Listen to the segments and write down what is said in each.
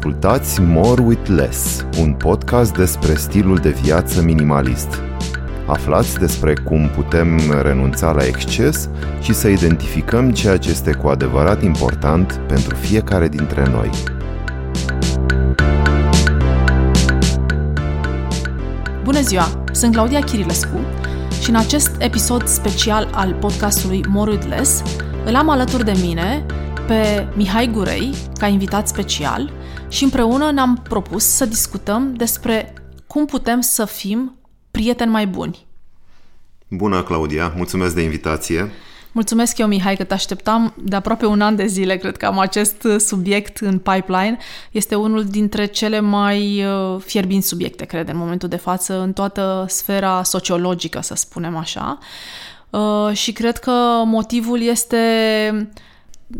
Ascultați More with Less, un podcast despre stilul de viață minimalist. Aflați despre cum putem renunța la exces și să identificăm ceea ce este cu adevărat important pentru fiecare dintre noi. Bună ziua! Sunt Claudia Chirilescu și în acest episod special al podcastului More with Less îl am alături de mine pe Mihai Gurei ca invitat special și împreună ne-am propus să discutăm despre cum putem să fim prieteni mai buni. Bună, Claudia! Mulțumesc de invitație! Mulțumesc eu, Mihai, că te așteptam de aproape un an de zile. Cred că am acest subiect în pipeline. Este unul dintre cele mai uh, fierbinți subiecte, cred, în momentul de față, în toată sfera sociologică, să spunem așa. Uh, și cred că motivul este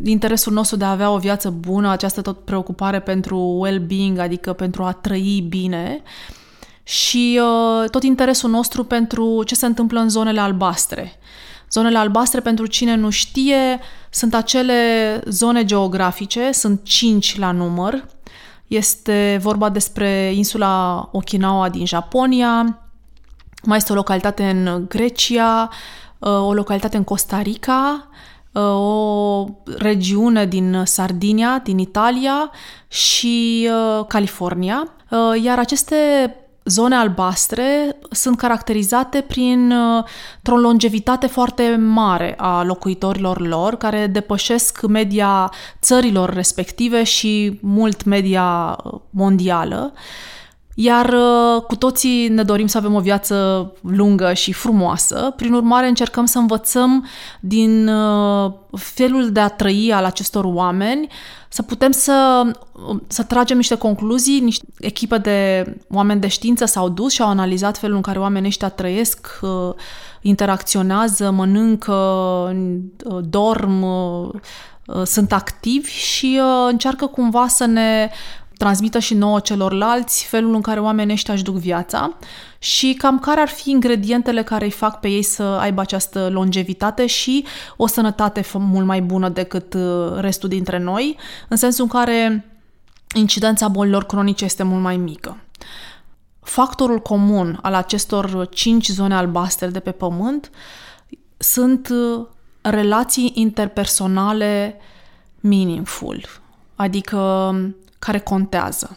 interesul nostru de a avea o viață bună, această tot preocupare pentru well-being, adică pentru a trăi bine și uh, tot interesul nostru pentru ce se întâmplă în zonele albastre. Zonele albastre, pentru cine nu știe, sunt acele zone geografice, sunt cinci la număr. Este vorba despre insula Okinawa din Japonia, mai este o localitate în Grecia, uh, o localitate în Costa Rica, Uh, o regiune din Sardinia, din Italia și uh, California, uh, iar aceste zone albastre sunt caracterizate prin o longevitate foarte mare a locuitorilor lor, care depășesc media țărilor respective și mult media mondială. Iar uh, cu toții ne dorim să avem o viață lungă și frumoasă, prin urmare încercăm să învățăm din uh, felul de a trăi al acestor oameni, să putem să, să tragem niște concluzii, niște echipe de oameni de știință s-au dus și au analizat felul în care oamenii ăștia trăiesc, uh, interacționează, mănâncă, dorm, sunt activi și încearcă cumva să ne transmită și nouă celorlalți felul în care oamenii ăștia își duc viața și cam care ar fi ingredientele care îi fac pe ei să aibă această longevitate și o sănătate mult mai bună decât uh, restul dintre noi, în sensul în care incidența bolilor cronice este mult mai mică. Factorul comun al acestor cinci zone albastre de pe pământ sunt uh, relații interpersonale meaningful, adică care contează.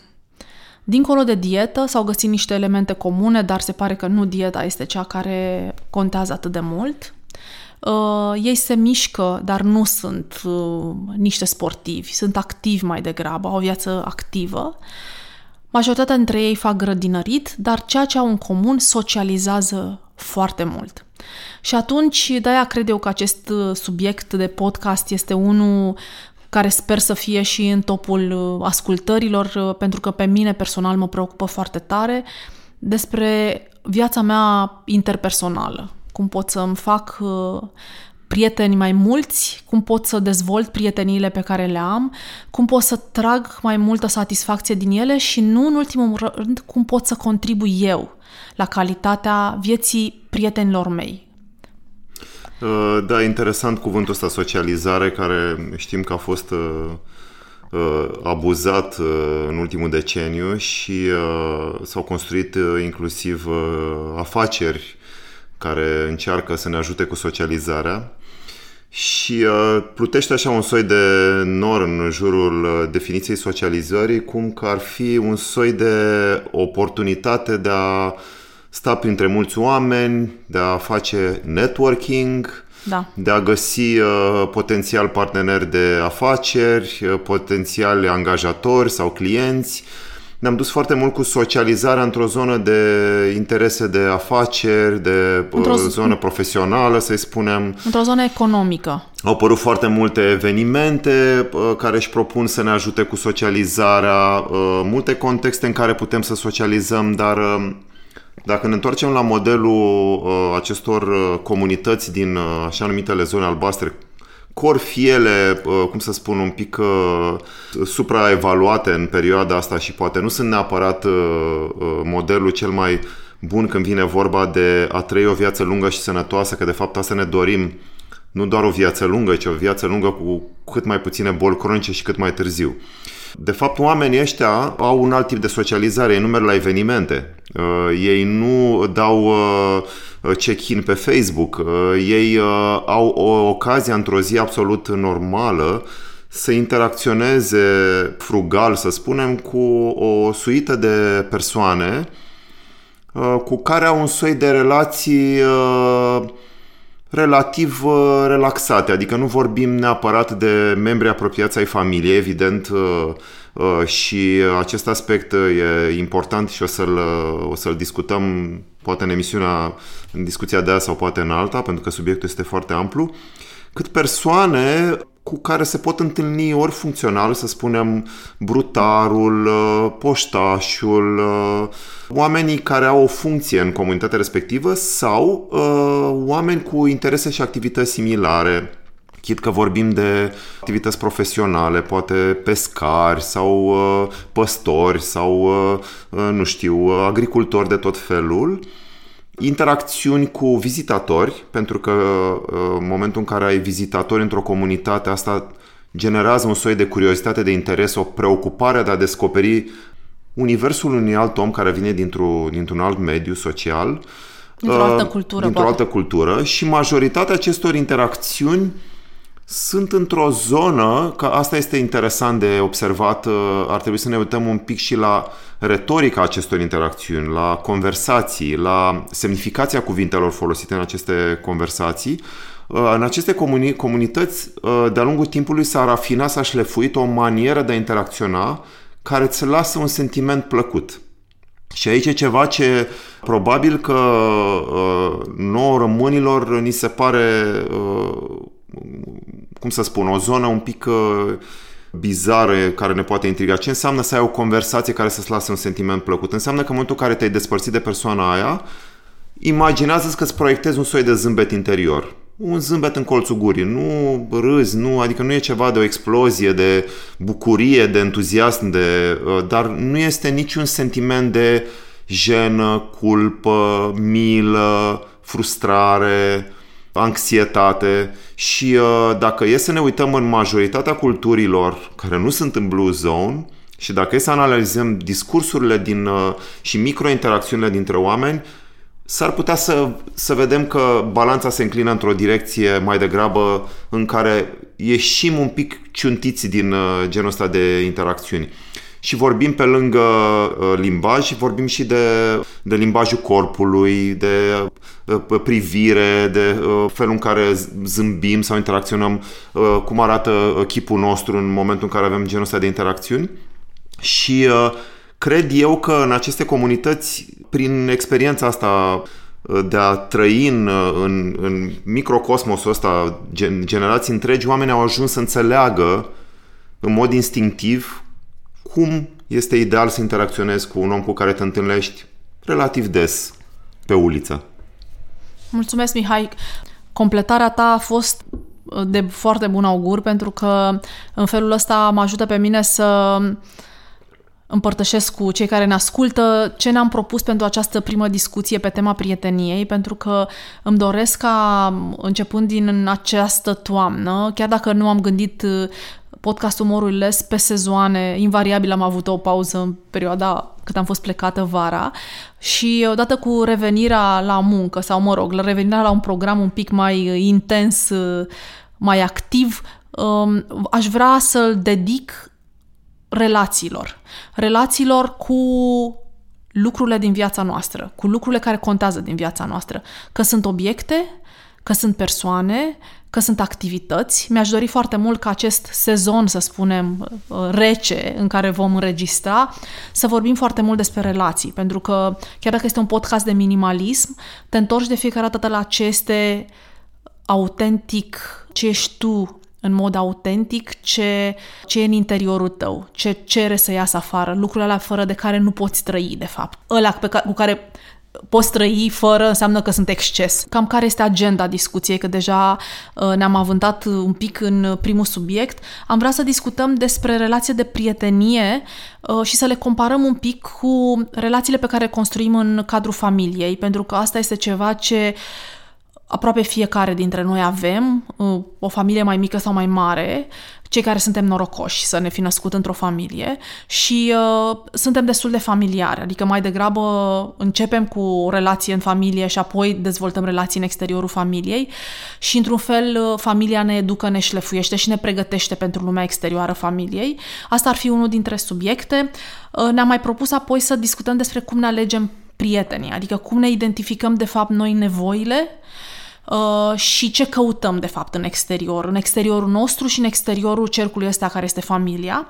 Dincolo de dietă s-au găsit niște elemente comune, dar se pare că nu dieta este cea care contează atât de mult. Uh, ei se mișcă, dar nu sunt uh, niște sportivi, sunt activi mai degrabă, au o viață activă. Majoritatea dintre ei fac grădinărit, dar ceea ce au în comun socializează foarte mult. Și atunci, de-aia cred eu că acest uh, subiect de podcast este unul care sper să fie și în topul uh, ascultărilor, uh, pentru că pe mine personal mă preocupă foarte tare despre viața mea interpersonală. Cum pot să-mi fac uh, prieteni mai mulți, cum pot să dezvolt prieteniile pe care le am, cum pot să trag mai multă satisfacție din ele și nu în ultimul rând cum pot să contribui eu la calitatea vieții prietenilor mei, Uh, da, interesant cuvântul ăsta socializare, care știm că a fost uh, uh, abuzat în ultimul deceniu și s-au construit inclusiv afaceri care încearcă să ne ajute cu socializarea. Și plutește așa un soi de nor în jurul definiției socializării, cum că ar fi un soi de oportunitate de a sta printre mulți oameni, de a face networking, da. de a găsi uh, potențial parteneri de afaceri, uh, potențiali angajatori sau clienți. Ne-am dus foarte mult cu socializarea într-o zonă de interese de afaceri, de uh, într-o zonă profesională, să-i spunem. Într-o zonă economică. Au apărut foarte multe evenimente uh, care își propun să ne ajute cu socializarea, uh, multe contexte în care putem să socializăm, dar uh, dacă ne întoarcem la modelul uh, acestor uh, comunități din uh, așa numitele zone albastre, cor fi ele, uh, cum să spun, un pic uh, supraevaluate în perioada asta și poate nu sunt neapărat uh, uh, modelul cel mai bun când vine vorba de a trăi o viață lungă și sănătoasă, că de fapt asta ne dorim nu doar o viață lungă, ci o viață lungă cu cât mai puține boli cronice și cât mai târziu. De fapt, oamenii ăștia au un alt tip de socializare, ei nu merg la evenimente, ei nu dau check-in pe Facebook, ei au o ocazie într-o zi absolut normală să interacționeze frugal, să spunem, cu o suită de persoane uh, cu care au un soi de relații uh, relativ uh, relaxate, adică nu vorbim neapărat de membri apropiați ai familiei, evident, și acest aspect e important și o să-l, o să-l discutăm poate în emisiunea, în discuția de azi sau poate în alta, pentru că subiectul este foarte amplu, cât persoane cu care se pot întâlni ori funcțional, să spunem, brutarul, uh, poștașul, uh, oamenii care au o funcție în comunitatea respectivă sau uh, oameni cu interese și activități similare. Chit că vorbim de activități profesionale, poate pescari sau păstori sau, nu știu, agricultori de tot felul interacțiuni cu vizitatori, pentru că uh, în momentul în care ai vizitatori într-o comunitate, asta generează un soi de curiozitate, de interes, o preocupare de a descoperi universul unui alt om care vine dintr-un, dintr-un alt mediu social. Dintr-o altă uh, cultură. Dintr-o poate. altă cultură și majoritatea acestor interacțiuni sunt într-o zonă, că asta este interesant de observat, uh, ar trebui să ne uităm un pic și la retorica acestor interacțiuni, la conversații, la semnificația cuvintelor folosite în aceste conversații. Uh, în aceste comuni- comunități, uh, de-a lungul timpului s-a rafinat, s-a șlefuit o manieră de a interacționa care îți lasă un sentiment plăcut. Și aici e ceva ce probabil că uh, nouă românilor ni se pare, uh, cum să spun, o zonă un pic uh, bizară care ne poate intriga. Ce înseamnă să ai o conversație care să-ți lase un sentiment plăcut? Înseamnă că în momentul în care te-ai despărțit de persoana aia, imaginează că îți proiectezi un soi de zâmbet interior. Un zâmbet în colțul gurii. Nu râzi, nu, adică nu e ceva de o explozie, de bucurie, de entuziasm, de, uh, dar nu este niciun sentiment de jenă, culpă, milă, frustrare, anxietate și uh, dacă e să ne uităm în majoritatea culturilor care nu sunt în Blue Zone și dacă e să analizăm discursurile din, uh, și microinteracțiunile dintre oameni, s-ar putea să, să vedem că balanța se înclină într-o direcție mai degrabă în care ieșim un pic ciuntiți din uh, genul ăsta de interacțiuni și vorbim pe lângă uh, limbaj și vorbim și de, de limbajul corpului, de uh, privire, de uh, felul în care zâmbim sau interacționăm, cum arată chipul nostru în momentul în care avem genul ăsta de interacțiuni. Și cred eu că în aceste comunități, prin experiența asta de a trăi în, în, în microcosmosul ăsta, generații întregi, oamenii au ajuns să înțeleagă în mod instinctiv cum este ideal să interacționezi cu un om cu care te întâlnești relativ des pe uliță. Mulțumesc, Mihai. Completarea ta a fost uh, de foarte bun augur pentru că în felul ăsta mă ajută pe mine să împărtășesc cu cei care ne ascultă ce ne-am propus pentru această primă discuție pe tema prieteniei, pentru că îmi doresc ca, începând din această toamnă, chiar dacă nu am gândit uh, podcastul Morules pe sezoane, invariabil am avut o pauză în perioada cât am fost plecată vara și odată cu revenirea la muncă sau, mă rog, revenirea la un program un pic mai intens, mai activ, um, aș vrea să-l dedic relațiilor. Relațiilor cu lucrurile din viața noastră, cu lucrurile care contează din viața noastră. Că sunt obiecte, că sunt persoane, că sunt activități. Mi-aș dori foarte mult ca acest sezon, să spunem, uh, rece în care vom înregistra, să vorbim foarte mult despre relații, pentru că chiar dacă este un podcast de minimalism, te întorci de fiecare dată la ce este autentic, ce ești tu în mod autentic, ce, ce e în interiorul tău, ce cere să iasă afară, lucrurile alea fără de care nu poți trăi, de fapt. Ăla pe care, cu care poți trăi fără înseamnă că sunt exces. Cam care este agenda discuției, că deja uh, ne-am avântat un pic în primul subiect. Am vrea să discutăm despre relație de prietenie uh, și să le comparăm un pic cu relațiile pe care le construim în cadrul familiei, pentru că asta este ceva ce aproape fiecare dintre noi avem, uh, o familie mai mică sau mai mare, cei care suntem norocoși să ne fi născut într-o familie și uh, suntem destul de familiari, adică mai degrabă începem cu o relație în familie și apoi dezvoltăm relații în exteriorul familiei și într-un fel uh, familia ne educă, ne șlefuiește și ne pregătește pentru lumea exterioară familiei. Asta ar fi unul dintre subiecte. Uh, ne-am mai propus apoi să discutăm despre cum ne alegem prietenii, adică cum ne identificăm de fapt noi nevoile uh, și ce căutăm de fapt în exterior, în exteriorul nostru și în exteriorul cercului ăsta care este familia.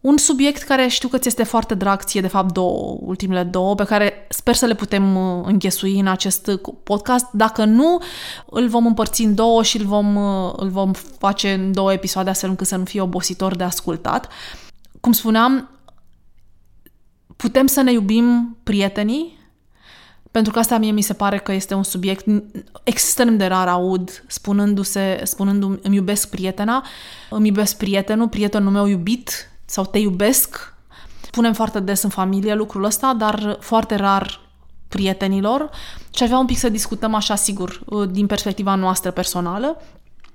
Un subiect care știu că ți este foarte drag, ție de fapt două, ultimele două, pe care sper să le putem uh, înghesui în acest podcast. Dacă nu, îl vom împărți în două și îl vom, uh, îl vom face în două episoade astfel încât să nu fie obositor de ascultat. Cum spuneam, putem să ne iubim prietenii pentru că asta mie mi se pare că este un subiect extrem de rar aud spunându-se, spunându îmi iubesc prietena, îmi iubesc prietenul, prietenul meu iubit sau te iubesc. Punem foarte des în familie lucrul ăsta, dar foarte rar prietenilor și avea un pic să discutăm așa, sigur, din perspectiva noastră personală.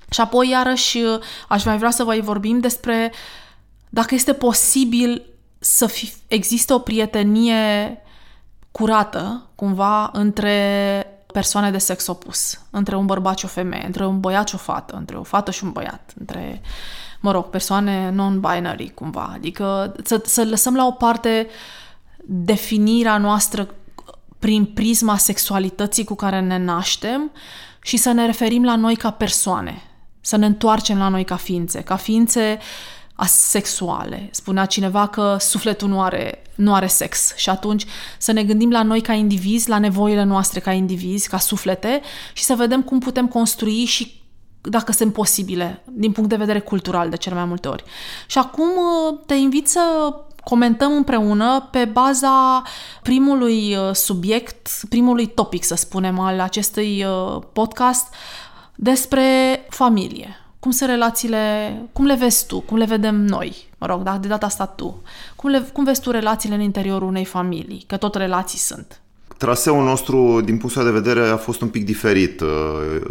Și apoi, iarăși, aș mai vrea să vă vorbim despre dacă este posibil să fi, existe o prietenie curată, cumva, între persoane de sex opus, între un bărbat și o femeie, între un băiat și o fată, între o fată și un băiat, între, mă rog, persoane non-binary, cumva. Adică să, să lăsăm la o parte definirea noastră prin prisma sexualității cu care ne naștem și să ne referim la noi ca persoane, să ne întoarcem la noi ca ființe, ca ființe asexuale. Spunea cineva că sufletul nu are, nu are sex și atunci să ne gândim la noi ca indivizi, la nevoile noastre ca indivizi, ca suflete și să vedem cum putem construi și dacă sunt posibile din punct de vedere cultural de cele mai multe ori. Și acum uh, te invit să comentăm împreună pe baza primului uh, subiect, primului topic, să spunem, al acestui uh, podcast despre familie. Cum sunt relațiile, cum le vezi tu, cum le vedem noi, mă rog, dar de data asta tu. Cum, le, cum vezi tu relațiile în interiorul unei familii, că tot relații sunt? Traseul nostru, din punctul de vedere, a fost un pic diferit. Uh,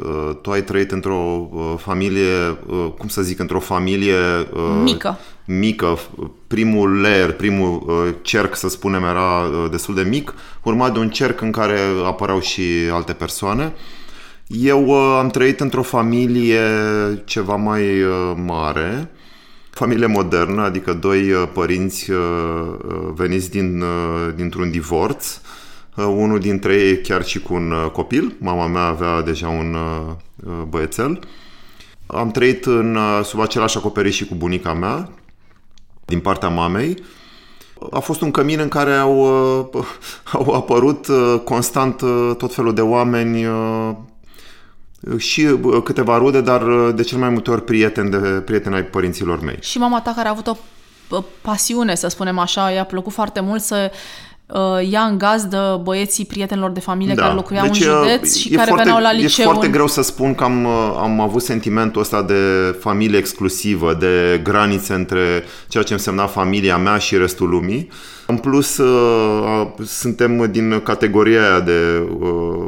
uh, tu ai trăit într-o uh, familie, cum să zic, într-o familie mică. Mică. Primul layer, primul cerc, să spunem, era destul de mic, urmat de un cerc în care apăreau și alte persoane. Eu uh, am trăit într-o familie ceva mai uh, mare, familie modernă, adică doi uh, părinți uh, uh, veniți din, uh, dintr-un divorț, uh, unul dintre ei chiar și cu un uh, copil, mama mea avea deja un uh, uh băiețel. Am trăit în, uh, sub același acoperiș și cu bunica mea, din partea mamei. A fost un cămin în care au, uh, au apărut uh, constant uh, tot felul de oameni uh, și câteva rude, dar uh, de cel mai multe ori prieteni, de, prieteni ai părinților mei. Și mama ta care a avut o pasiune, să spunem așa, i-a plăcut foarte mult să uh, ia în gazdă băieții prietenilor de familie da. care locuiau deci, în județ și care foarte, veneau la liceu. E foarte greu să spun că am, uh, am avut sentimentul ăsta de familie exclusivă, de granițe între ceea ce însemna familia mea și restul lumii. În plus, uh, suntem din categoria aia de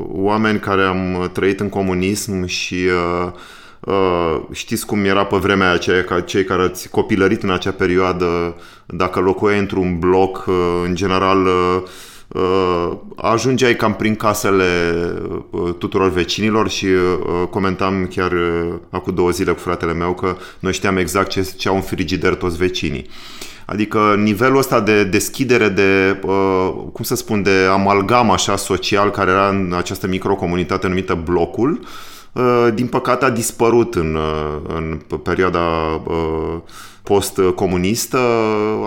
oameni care am trăit în comunism și Uh, știți cum era pe vremea aceea ca cei care ați copilărit în acea perioadă, dacă locuiai într-un bloc, uh, în general uh, uh, ajungeai cam prin casele uh, tuturor vecinilor și uh, comentam chiar uh, acum două zile cu fratele meu că noi știam exact ce, ce au în frigider toți vecinii. Adică nivelul ăsta de deschidere, de, uh, cum să spun, de amalgam așa social care era în această microcomunitate numită blocul, uh, Uh, din păcate a dispărut în, uh, în perioada uh, post-comunistă.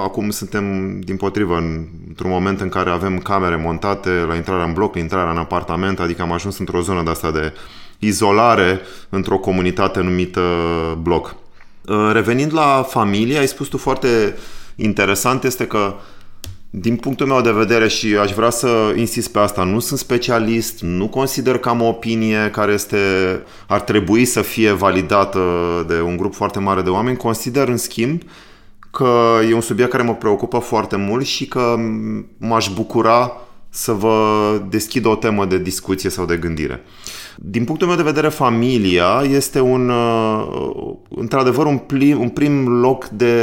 Acum suntem, din potrivă, într-un moment în care avem camere montate la intrarea în bloc, intrarea în apartament, adică am ajuns într-o zonă de asta de izolare într-o comunitate numită bloc. Revenind la familie, ai spus tu foarte interesant este că din punctul meu de vedere și aș vrea să insist pe asta, nu sunt specialist, nu consider că am o opinie care este, ar trebui să fie validată de un grup foarte mare de oameni, consider în schimb că e un subiect care mă preocupă foarte mult și că m-aș bucura să vă deschidă o temă de discuție sau de gândire. Din punctul meu de vedere, familia este un, uh, într-adevăr un prim, un prim loc de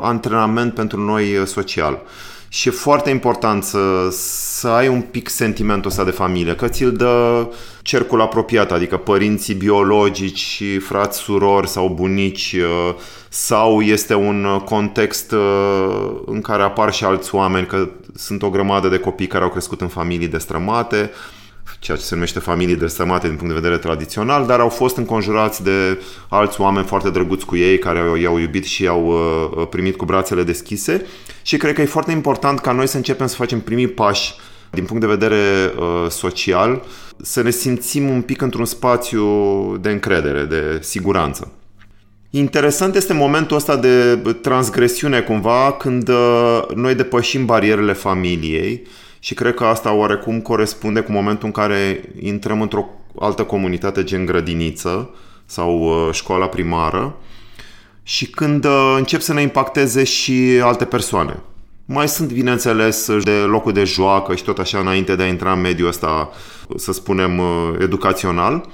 antrenament pentru noi social. Și e foarte important să, să ai un pic sentimentul ăsta de familie, că ți-l dă cercul apropiat, adică părinții biologici, frați, surori sau bunici, uh, sau este un context uh, în care apar și alți oameni, că sunt o grămadă de copii care au crescut în familii destrămate, ceea ce se numește familii destrămate din punct de vedere tradițional, dar au fost înconjurați de alți oameni foarte drăguți cu ei, care i-au iubit și i-au uh, primit cu brațele deschise și cred că e foarte important ca noi să începem să facem primii pași din punct de vedere uh, social, să ne simțim un pic într-un spațiu de încredere, de siguranță. Interesant este momentul ăsta de transgresiune cumva când uh, noi depășim barierele familiei și cred că asta oarecum corespunde cu momentul în care intrăm într-o altă comunitate gen grădiniță sau uh, școala primară și când uh, încep să ne impacteze și alte persoane. Mai sunt, bineînțeles, de locul de joacă și tot așa înainte de a intra în mediul ăsta, să spunem, educațional.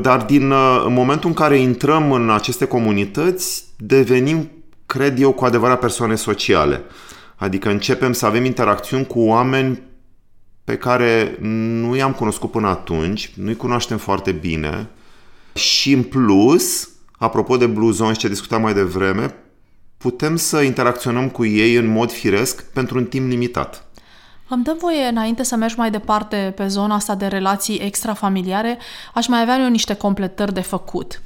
Dar din în momentul în care intrăm în aceste comunități, devenim, cred eu, cu adevărat persoane sociale. Adică începem să avem interacțiuni cu oameni pe care nu i-am cunoscut până atunci, nu-i cunoaștem foarte bine și în plus, apropo de bluzon și ce discutam mai devreme, putem să interacționăm cu ei în mod firesc pentru un timp limitat. Îmi dă voie, înainte să mergi mai departe pe zona asta de relații extrafamiliare, aș mai avea eu niște completări de făcut.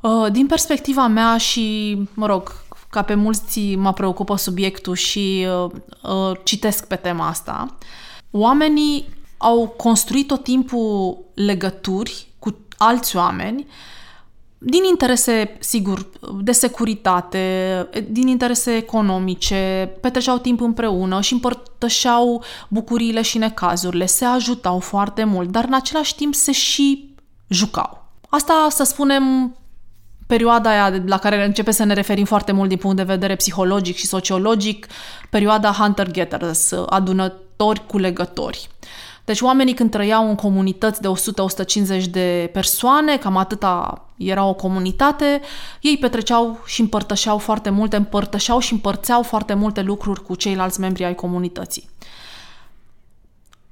Uh, din perspectiva mea și, mă rog, ca pe mulți mă preocupă subiectul și uh, uh, citesc pe tema asta, oamenii au construit tot timpul legături cu alți oameni din interese, sigur, de securitate, din interese economice, petreceau timp împreună și împărtășeau bucuriile și necazurile, se ajutau foarte mult, dar în același timp se și jucau. Asta, să spunem, perioada aia la care începe să ne referim foarte mult din punct de vedere psihologic și sociologic, perioada hunter-gatherers, adunători cu legători. Deci oamenii când trăiau în comunități de 100-150 de persoane, cam atâta era o comunitate, ei petreceau și împărtășeau foarte multe, împărtășeau și împărțeau foarte multe lucruri cu ceilalți membri ai comunității.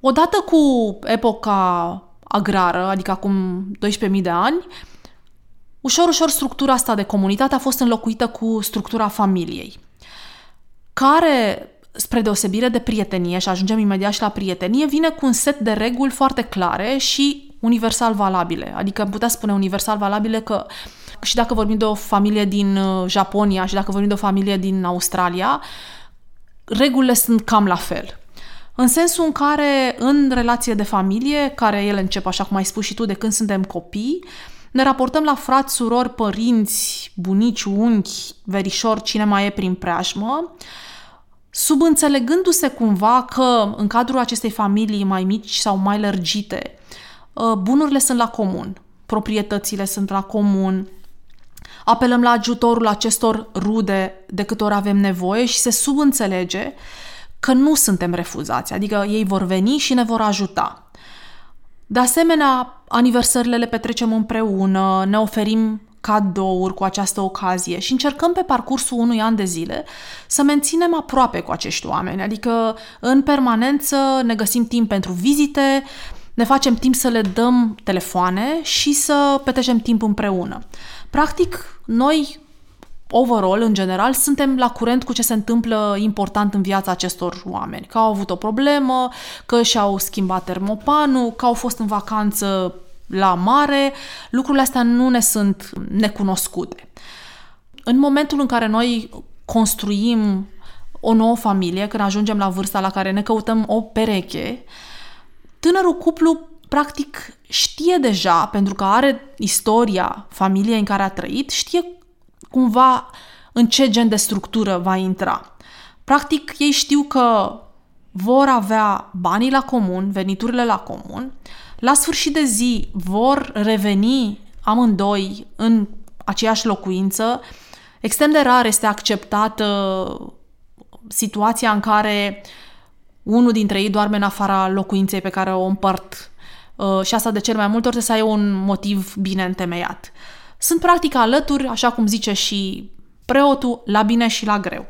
Odată cu epoca agrară, adică acum 12.000 de ani, ușor, ușor structura asta de comunitate a fost înlocuită cu structura familiei, care spre deosebire de prietenie, și ajungem imediat și la prietenie, vine cu un set de reguli foarte clare și universal valabile. Adică putea spune universal valabile că și dacă vorbim de o familie din uh, Japonia și dacă vorbim de o familie din Australia, regulile sunt cam la fel. În sensul în care, în relație de familie, care ele încep, așa cum ai spus și tu, de când suntem copii, ne raportăm la frați, surori, părinți, bunici, unchi, verișori, cine mai e prin preajmă, subînțelegându-se cumva că în cadrul acestei familii mai mici sau mai lărgite, ă, bunurile sunt la comun, proprietățile sunt la comun, apelăm la ajutorul acestor rude de câte ori avem nevoie și se subînțelege că nu suntem refuzați, adică ei vor veni și ne vor ajuta. De asemenea, aniversările le petrecem împreună, ne oferim cadouri cu această ocazie și încercăm pe parcursul unui an de zile să menținem aproape cu acești oameni, adică în permanență ne găsim timp pentru vizite, ne facem timp să le dăm telefoane și să petrecem timp împreună. Practic, noi overall, în general, suntem la curent cu ce se întâmplă important în viața acestor oameni. Că au avut o problemă, că și-au schimbat termopanul, că au fost în vacanță la mare, lucrurile astea nu ne sunt necunoscute. În momentul în care noi construim o nouă familie, când ajungem la vârsta la care ne căutăm o pereche, tânărul cuplu practic știe deja, pentru că are istoria familiei în care a trăit, știe cumva în ce gen de structură va intra. Practic, ei știu că vor avea banii la comun, veniturile la comun, la sfârșit de zi vor reveni amândoi în aceeași locuință. Extrem de rar este acceptată situația în care unul dintre ei doarme în afara locuinței pe care o împart uh, și asta de cel mai multe ori să ai un motiv bine întemeiat. Sunt practic alături, așa cum zice și preotul, la bine și la greu.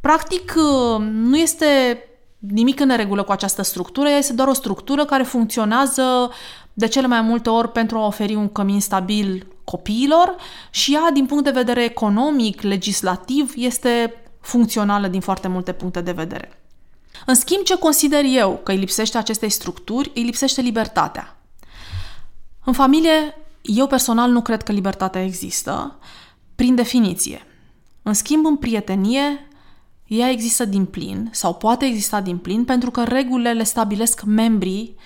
Practic, uh, nu este nimic în neregulă cu această structură, este doar o structură care funcționează de cele mai multe ori pentru a oferi un cămin stabil copiilor și ea, din punct de vedere economic, legislativ, este funcțională din foarte multe puncte de vedere. În schimb, ce consider eu că îi lipsește acestei structuri, îi lipsește libertatea. În familie, eu personal nu cred că libertatea există, prin definiție. În schimb, în prietenie, ea există din plin sau poate exista din plin pentru că regulile le stabilesc membrii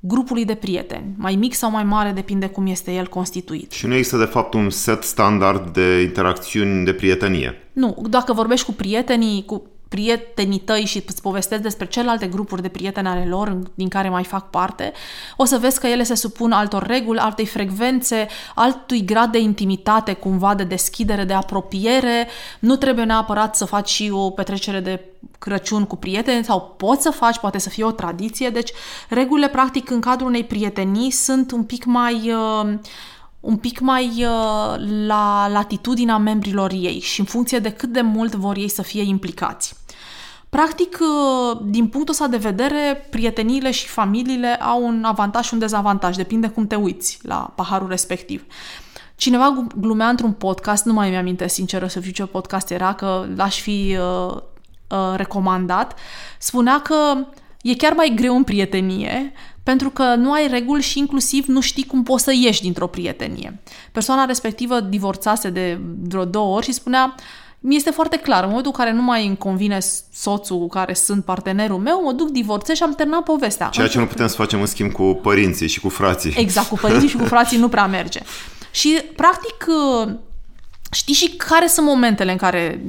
grupului de prieteni, mai mic sau mai mare, depinde cum este el constituit. Și nu există, de fapt, un set standard de interacțiuni de prietenie. Nu, dacă vorbești cu prietenii, cu prietenii tăi și îți povestesc despre celelalte grupuri de prieteni ale lor din care mai fac parte, o să vezi că ele se supun altor reguli, altei frecvențe, altui grad de intimitate, cumva de deschidere, de apropiere. Nu trebuie neapărat să faci și o petrecere de Crăciun cu prieteni sau poți să faci, poate să fie o tradiție. Deci regulile, practic, în cadrul unei prietenii sunt un pic mai... Uh, un pic mai uh, la latitudinea membrilor ei și în funcție de cât de mult vor ei să fie implicați. Practic, uh, din punctul ăsta de vedere, prieteniile și familiile au un avantaj și un dezavantaj, depinde cum te uiți la paharul respectiv. Cineva glumea într-un podcast, nu mai mi-aminte sinceră să fiu ce podcast era, că l-aș fi uh, uh, recomandat, spunea că e chiar mai greu în prietenie pentru că nu ai reguli și inclusiv nu știi cum poți să ieși dintr-o prietenie. Persoana respectivă divorțase de vreo două ori și spunea mi este foarte clar, în momentul în care nu mai îmi convine soțul cu care sunt partenerul meu, mă duc, divorțez și am terminat povestea. Ceea ce nu putem să facem în schimb cu părinții și cu frații. Exact, cu părinții și cu frații nu prea merge. Și, practic, știi și care sunt momentele în care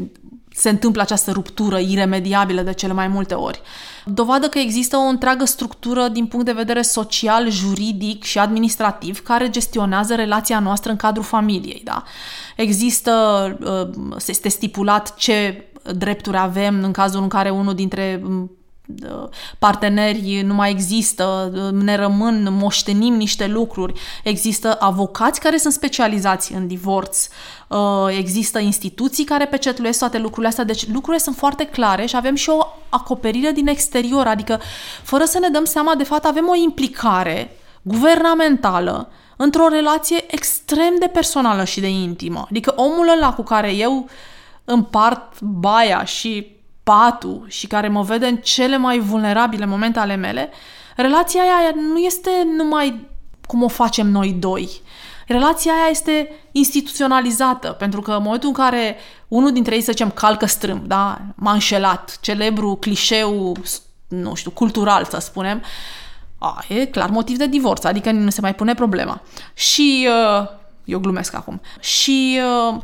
se întâmplă această ruptură iremediabilă de cele mai multe ori. Dovadă că există o întreagă structură din punct de vedere social, juridic și administrativ care gestionează relația noastră în cadrul familiei. Da? Există, uh, este stipulat ce drepturi avem în cazul în care unul dintre parteneri nu mai există, ne rămân, moștenim niște lucruri. Există avocați care sunt specializați în divorț, uh, există instituții care pecetluiesc toate lucrurile astea, deci lucrurile sunt foarte clare și avem și o acoperire din exterior, adică fără să ne dăm seama, de fapt avem o implicare guvernamentală într-o relație extrem de personală și de intimă. Adică omul ăla cu care eu împart baia și patul și care mă vede în cele mai vulnerabile momente ale mele, relația aia nu este numai cum o facem noi doi. Relația aia este instituționalizată, pentru că în momentul în care unul dintre ei, să zicem, calcă strâm, da? m-a înșelat, celebru clișeu, nu știu, cultural, să spunem, a, e clar motiv de divorț, adică nu se mai pune problema. Și uh, eu glumesc acum. Și uh,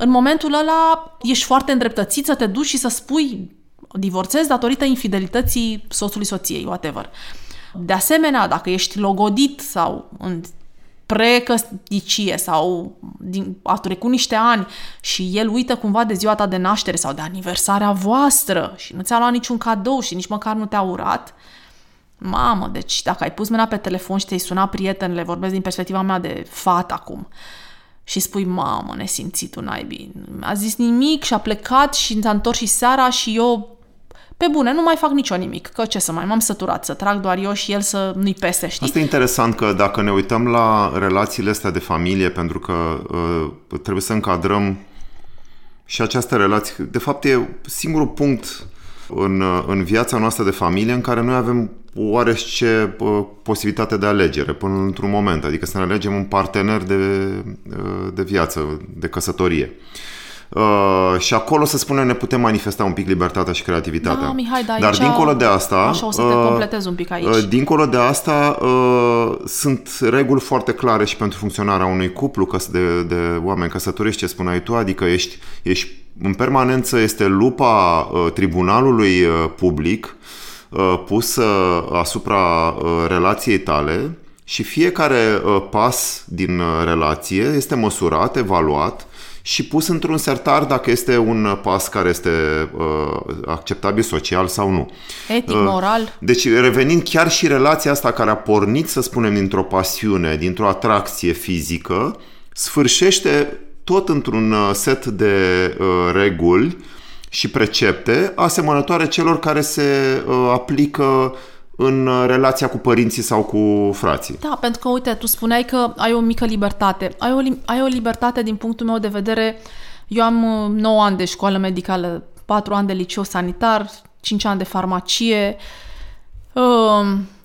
în momentul ăla ești foarte îndreptățit să te duci și să spui divorțezi datorită infidelității soțului soției, whatever. De asemenea, dacă ești logodit sau în precăsnicie sau din, a trecut niște ani și el uită cumva de ziua ta de naștere sau de aniversarea voastră și nu ți-a luat niciun cadou și nici măcar nu te-a urat, mamă, deci dacă ai pus mâna pe telefon și te-ai sunat prietenele, vorbesc din perspectiva mea de fat acum, și spui, mamă, nesimțitul naibii. A zis nimic și a plecat și s-a întors și seara și eu pe bune, nu mai fac nicio nimic, că ce să mai, m-am săturat să trag doar eu și el să nu-i pese, știi? Asta e interesant că dacă ne uităm la relațiile astea de familie, pentru că uh, trebuie să încadrăm și această relație, de fapt e singurul punct în, uh, în viața noastră de familie în care noi avem oarește uh, posibilitate de alegere până într-un moment, adică să ne alegem un partener de, uh, de viață, de căsătorie. Uh, și acolo, să spunem, ne putem manifesta un pic libertatea și creativitatea. Da, Mihai, da, Dar dincolo de asta... Așa o să te uh, completez un pic aici. Uh, dincolo de asta, uh, sunt reguli foarte clare și pentru funcționarea unui cuplu căs- de, de oameni căsătoriști, ce spuneai tu, adică ești, ești în permanență, este lupa uh, tribunalului uh, public uh, pusă asupra uh, relației tale și fiecare uh, pas din uh, relație este măsurat, evaluat și pus într-un sertar dacă este un pas care este uh, acceptabil social sau nu. Etic, uh, moral. Deci revenind chiar și relația asta care a pornit, să spunem, dintr-o pasiune, dintr-o atracție fizică, sfârșește tot într-un uh, set de uh, reguli și precepte asemănătoare celor care se uh, aplică în uh, relația cu părinții sau cu frații. Da, pentru că, uite, tu spuneai că ai o mică libertate. Ai o, ai o libertate din punctul meu de vedere. Eu am 9 uh, ani de școală medicală, 4 ani de liceu sanitar, 5 ani de farmacie, uh,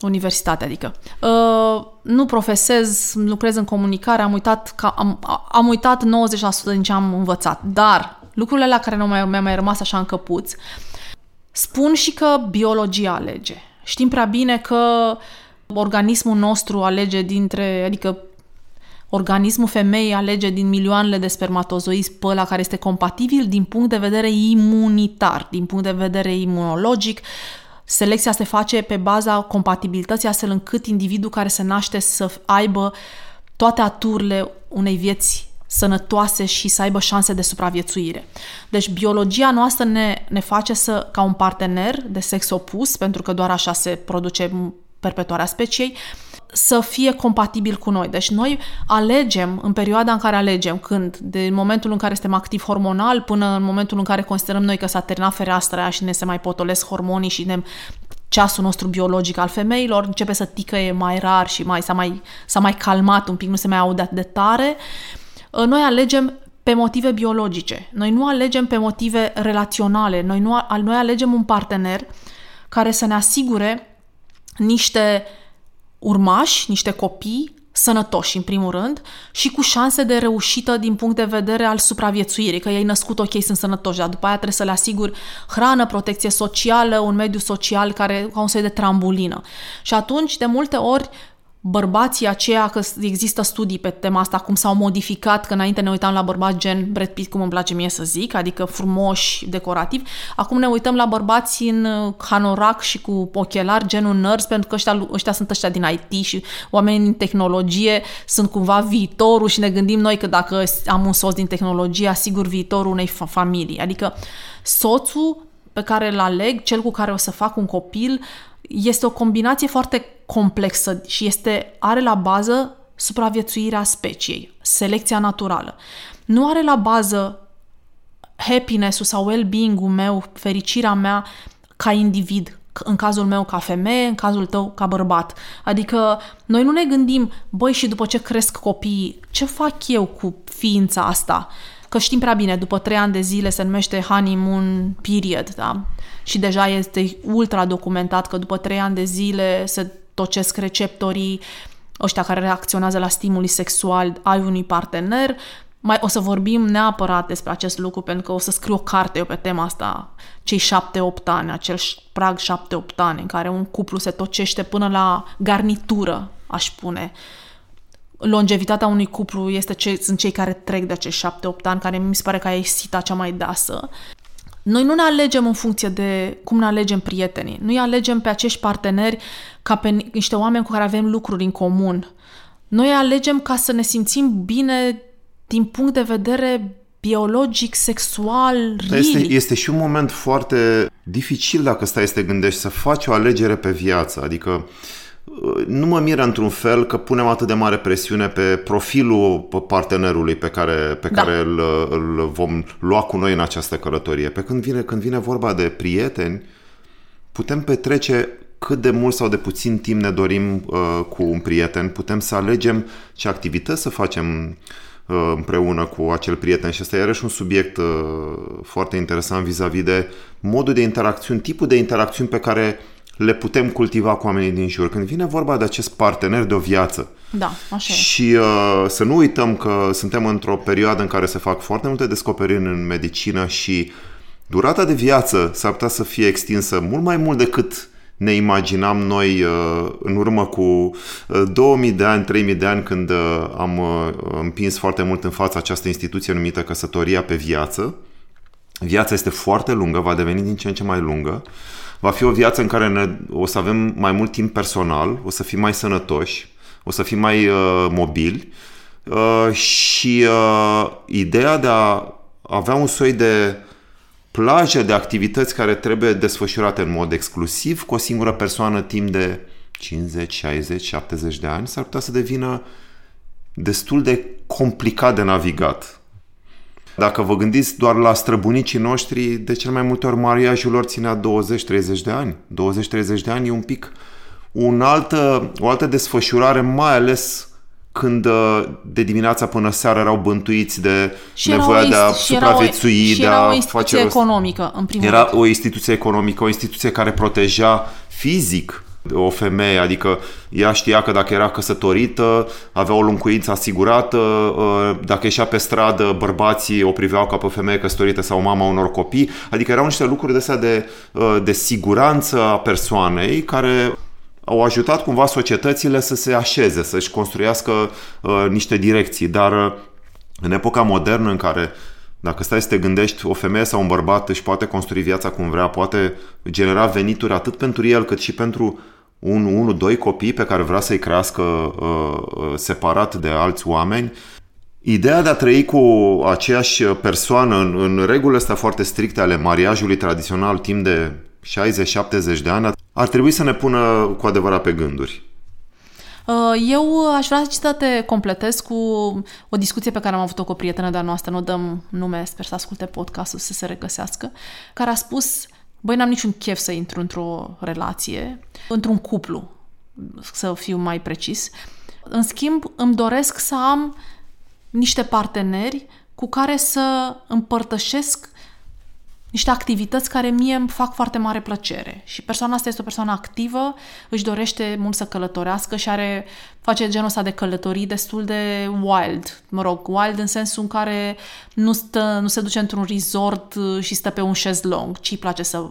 universitate, adică. Uh, nu profesez, lucrez în comunicare, am uitat, ca, am, am uitat 90% din ce am învățat, dar lucrurile la care nu mai, mi-a mai rămas așa încăpuți, spun și că biologia alege Știm prea bine că organismul nostru alege dintre, adică organismul femeii alege din milioanele de spermatozoizi pe ăla care este compatibil din punct de vedere imunitar, din punct de vedere imunologic. Selecția se face pe baza compatibilității astfel încât individul care se naște să aibă toate aturile unei vieți sănătoase și să aibă șanse de supraviețuire. Deci biologia noastră ne, ne face să, ca un partener de sex opus, pentru că doar așa se produce perpetuarea speciei, să fie compatibil cu noi. Deci noi alegem în perioada în care alegem, când, de momentul în care suntem activ hormonal până în momentul în care considerăm noi că s-a terminat fereastra aia și ne se mai potolesc hormonii și ne ceasul nostru biologic al femeilor începe să ticăie mai rar și mai, s-a, mai, s-a mai calmat un pic, nu se mai aude atât de tare. Uh, Ă, noi alegem pe motive biologice. Noi nu alegem pe motive relaționale. Noi, nu, noi alegem un partener care să ne asigure niște urmași, niște copii sănătoși, în primul rând, și cu șanse de reușită din punct de vedere al supraviețuirii, că ei născut ok, sunt sănătoși, dar după aia trebuie să le asigur hrană, protecție socială, un mediu social care ca un soi de trambulină. Și atunci, de multe ori, bărbații aceia, că există studii pe tema asta, cum s-au modificat, că înainte ne uitam la bărbați gen Brad Pitt, cum îmi place mie să zic, adică frumoși, decorativi. Acum ne uităm la bărbați în uh, hanorac și cu ochelari, genul nerds, pentru că ăștia, ăștia sunt ăștia din IT și oamenii din tehnologie sunt cumva viitorul și ne gândim noi că dacă am un soț din tehnologie, asigur viitorul unei familii. Adică soțul pe care îl aleg, cel cu care o să fac un copil, este o combinație foarte complexă și este, are la bază supraviețuirea speciei, selecția naturală. Nu are la bază happiness-ul sau well-being-ul meu, fericirea mea ca individ, în cazul meu ca femeie, în cazul tău ca bărbat. Adică noi nu ne gândim, băi, și după ce cresc copiii, ce fac eu cu ființa asta? Că știm prea bine, după trei ani de zile se numește honeymoon period, da? Și deja este ultra documentat că după trei ani de zile se tocesc receptorii ăștia care reacționează la stimuli sexual ai unui partener. Mai o să vorbim neapărat despre acest lucru, pentru că o să scriu o carte eu pe tema asta, cei șapte-opt ani, acel prag șapte-opt ani, în care un cuplu se tocește până la garnitură, aș spune. Longevitatea unui cuplu este ce, sunt cei care trec de acești șapte-opt ani, care mi se pare că e sita cea mai deasă. Noi nu ne alegem în funcție de cum ne alegem prietenii. Nu îi alegem pe acești parteneri ca pe niște oameni cu care avem lucruri în comun. Noi alegem ca să ne simțim bine din punct de vedere biologic, sexual, este, este și un moment foarte dificil dacă stai să te gândești să faci o alegere pe viață. Adică uh, nu mă miră într-un fel că punem atât de mare presiune pe profilul partenerului pe care, pe da. care îl, îl vom lua cu noi în această călătorie. Pe când vine, când vine vorba de prieteni, putem petrece cât de mult sau de puțin timp ne dorim uh, cu un prieten, putem să alegem ce activități să facem uh, împreună cu acel prieten și ăsta e iarăși un subiect uh, foarte interesant vis-a-vis de modul de interacțiuni, tipul de interacțiuni pe care le putem cultiva cu oamenii din jur. Când vine vorba de acest partener de o viață. Da, așa Și uh, să nu uităm că suntem într-o perioadă în care se fac foarte multe descoperiri în medicină și durata de viață s-ar putea să fie extinsă mult mai mult decât ne imaginam noi uh, în urmă cu uh, 2000 de ani, 3000 de ani când uh, am uh, împins foarte mult în fața această instituție numită căsătoria pe viață. Viața este foarte lungă, va deveni din ce în ce mai lungă. Va fi o viață în care ne, o să avem mai mult timp personal, o să fim mai sănătoși, o să fim mai uh, mobili, uh, și uh, ideea de a avea un soi de plajă de activități care trebuie desfășurate în mod exclusiv cu o singură persoană timp de 50, 60, 70 de ani s-ar putea să devină destul de complicat de navigat. Dacă vă gândiți doar la străbunicii noștri, de cel mai multe ori mariajul lor ținea 20-30 de ani. 20-30 de ani e un pic un altă, o altă desfășurare, mai ales când uh, de dimineața până seara erau bântuiți de și nevoia de a supraviețui, și de a o instituție face economică, în primul Era rând. o instituție economică, o instituție care proteja fizic o femeie, adică ea știa că dacă era căsătorită, avea o luncuință asigurată, uh, dacă ieșea pe stradă, bărbații o priveau ca pe o femeie căsătorită sau mama unor copii, adică erau niște lucruri de de, uh, de siguranță a persoanei care au ajutat cumva societățile să se așeze, să-și construiască uh, niște direcții, dar uh, în epoca modernă în care dacă stai să te gândești, o femeie sau un bărbat își poate construi viața cum vrea, poate genera venituri atât pentru el cât și pentru un, unu, doi copii pe care vrea să-i crească uh, uh, separat de alți oameni. Ideea de a trăi cu aceeași persoană în, în regulile astea foarte stricte ale mariajului tradițional timp de 60-70 de ani ar trebui să ne pună cu adevărat pe gânduri. Uh, eu aș vrea să te completez cu o discuție pe care am avut-o cu o prietenă de-a noastră, nu dăm nume, sper să asculte podcastul să se regăsească, care a spus, băi, n-am niciun chef să intru într-o relație, într-un cuplu, să fiu mai precis. În schimb, îmi doresc să am niște parteneri cu care să împărtășesc niște activități care mie îmi fac foarte mare plăcere. Și persoana asta este o persoană activă, își dorește mult să călătorească și are, face genul ăsta de călătorii destul de wild. Mă rog, wild în sensul în care nu, stă, nu se duce într-un resort și stă pe un șezlong, ci îi place să,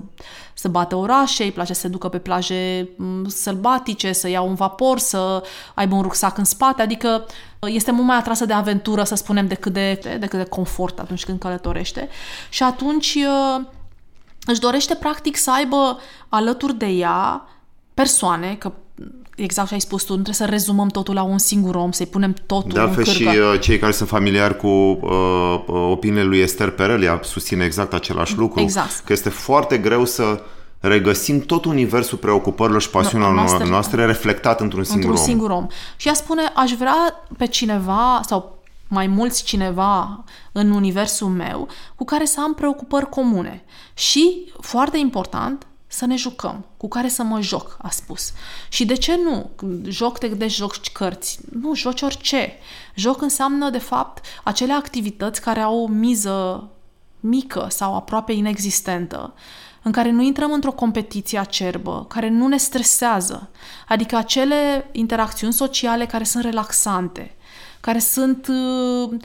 să bată orașe, îi place să se ducă pe plaje sălbatice, să ia un vapor, să aibă un rucsac în spate, adică este mult mai atrasă de aventură, să spunem, decât de, decât de confort atunci când călătorește. Și atunci uh, își dorește practic să aibă alături de ea persoane, că exact ce ai spus tu, nu trebuie să rezumăm totul la un singur om, să-i punem totul de altfel în și uh, cei care sunt familiari cu uh, uh opiniile lui Esther Perel, ea susține exact același lucru. Exact. Că este foarte greu să regăsim tot universul preocupărilor și pasiunilor noastre, noastre reflectat într-un singur într-un om. singur om. Și ea spune, aș vrea pe cineva sau mai mulți cineva în universul meu cu care să am preocupări comune. Și, foarte important, să ne jucăm, cu care să mă joc, a spus. Și de ce nu? Joc, te gândești, joci cărți. Nu, joci orice. Joc înseamnă, de fapt, acele activități care au o miză mică sau aproape inexistentă în care nu intrăm într-o competiție acerbă, care nu ne stresează, adică acele interacțiuni sociale care sunt relaxante, care sunt uh,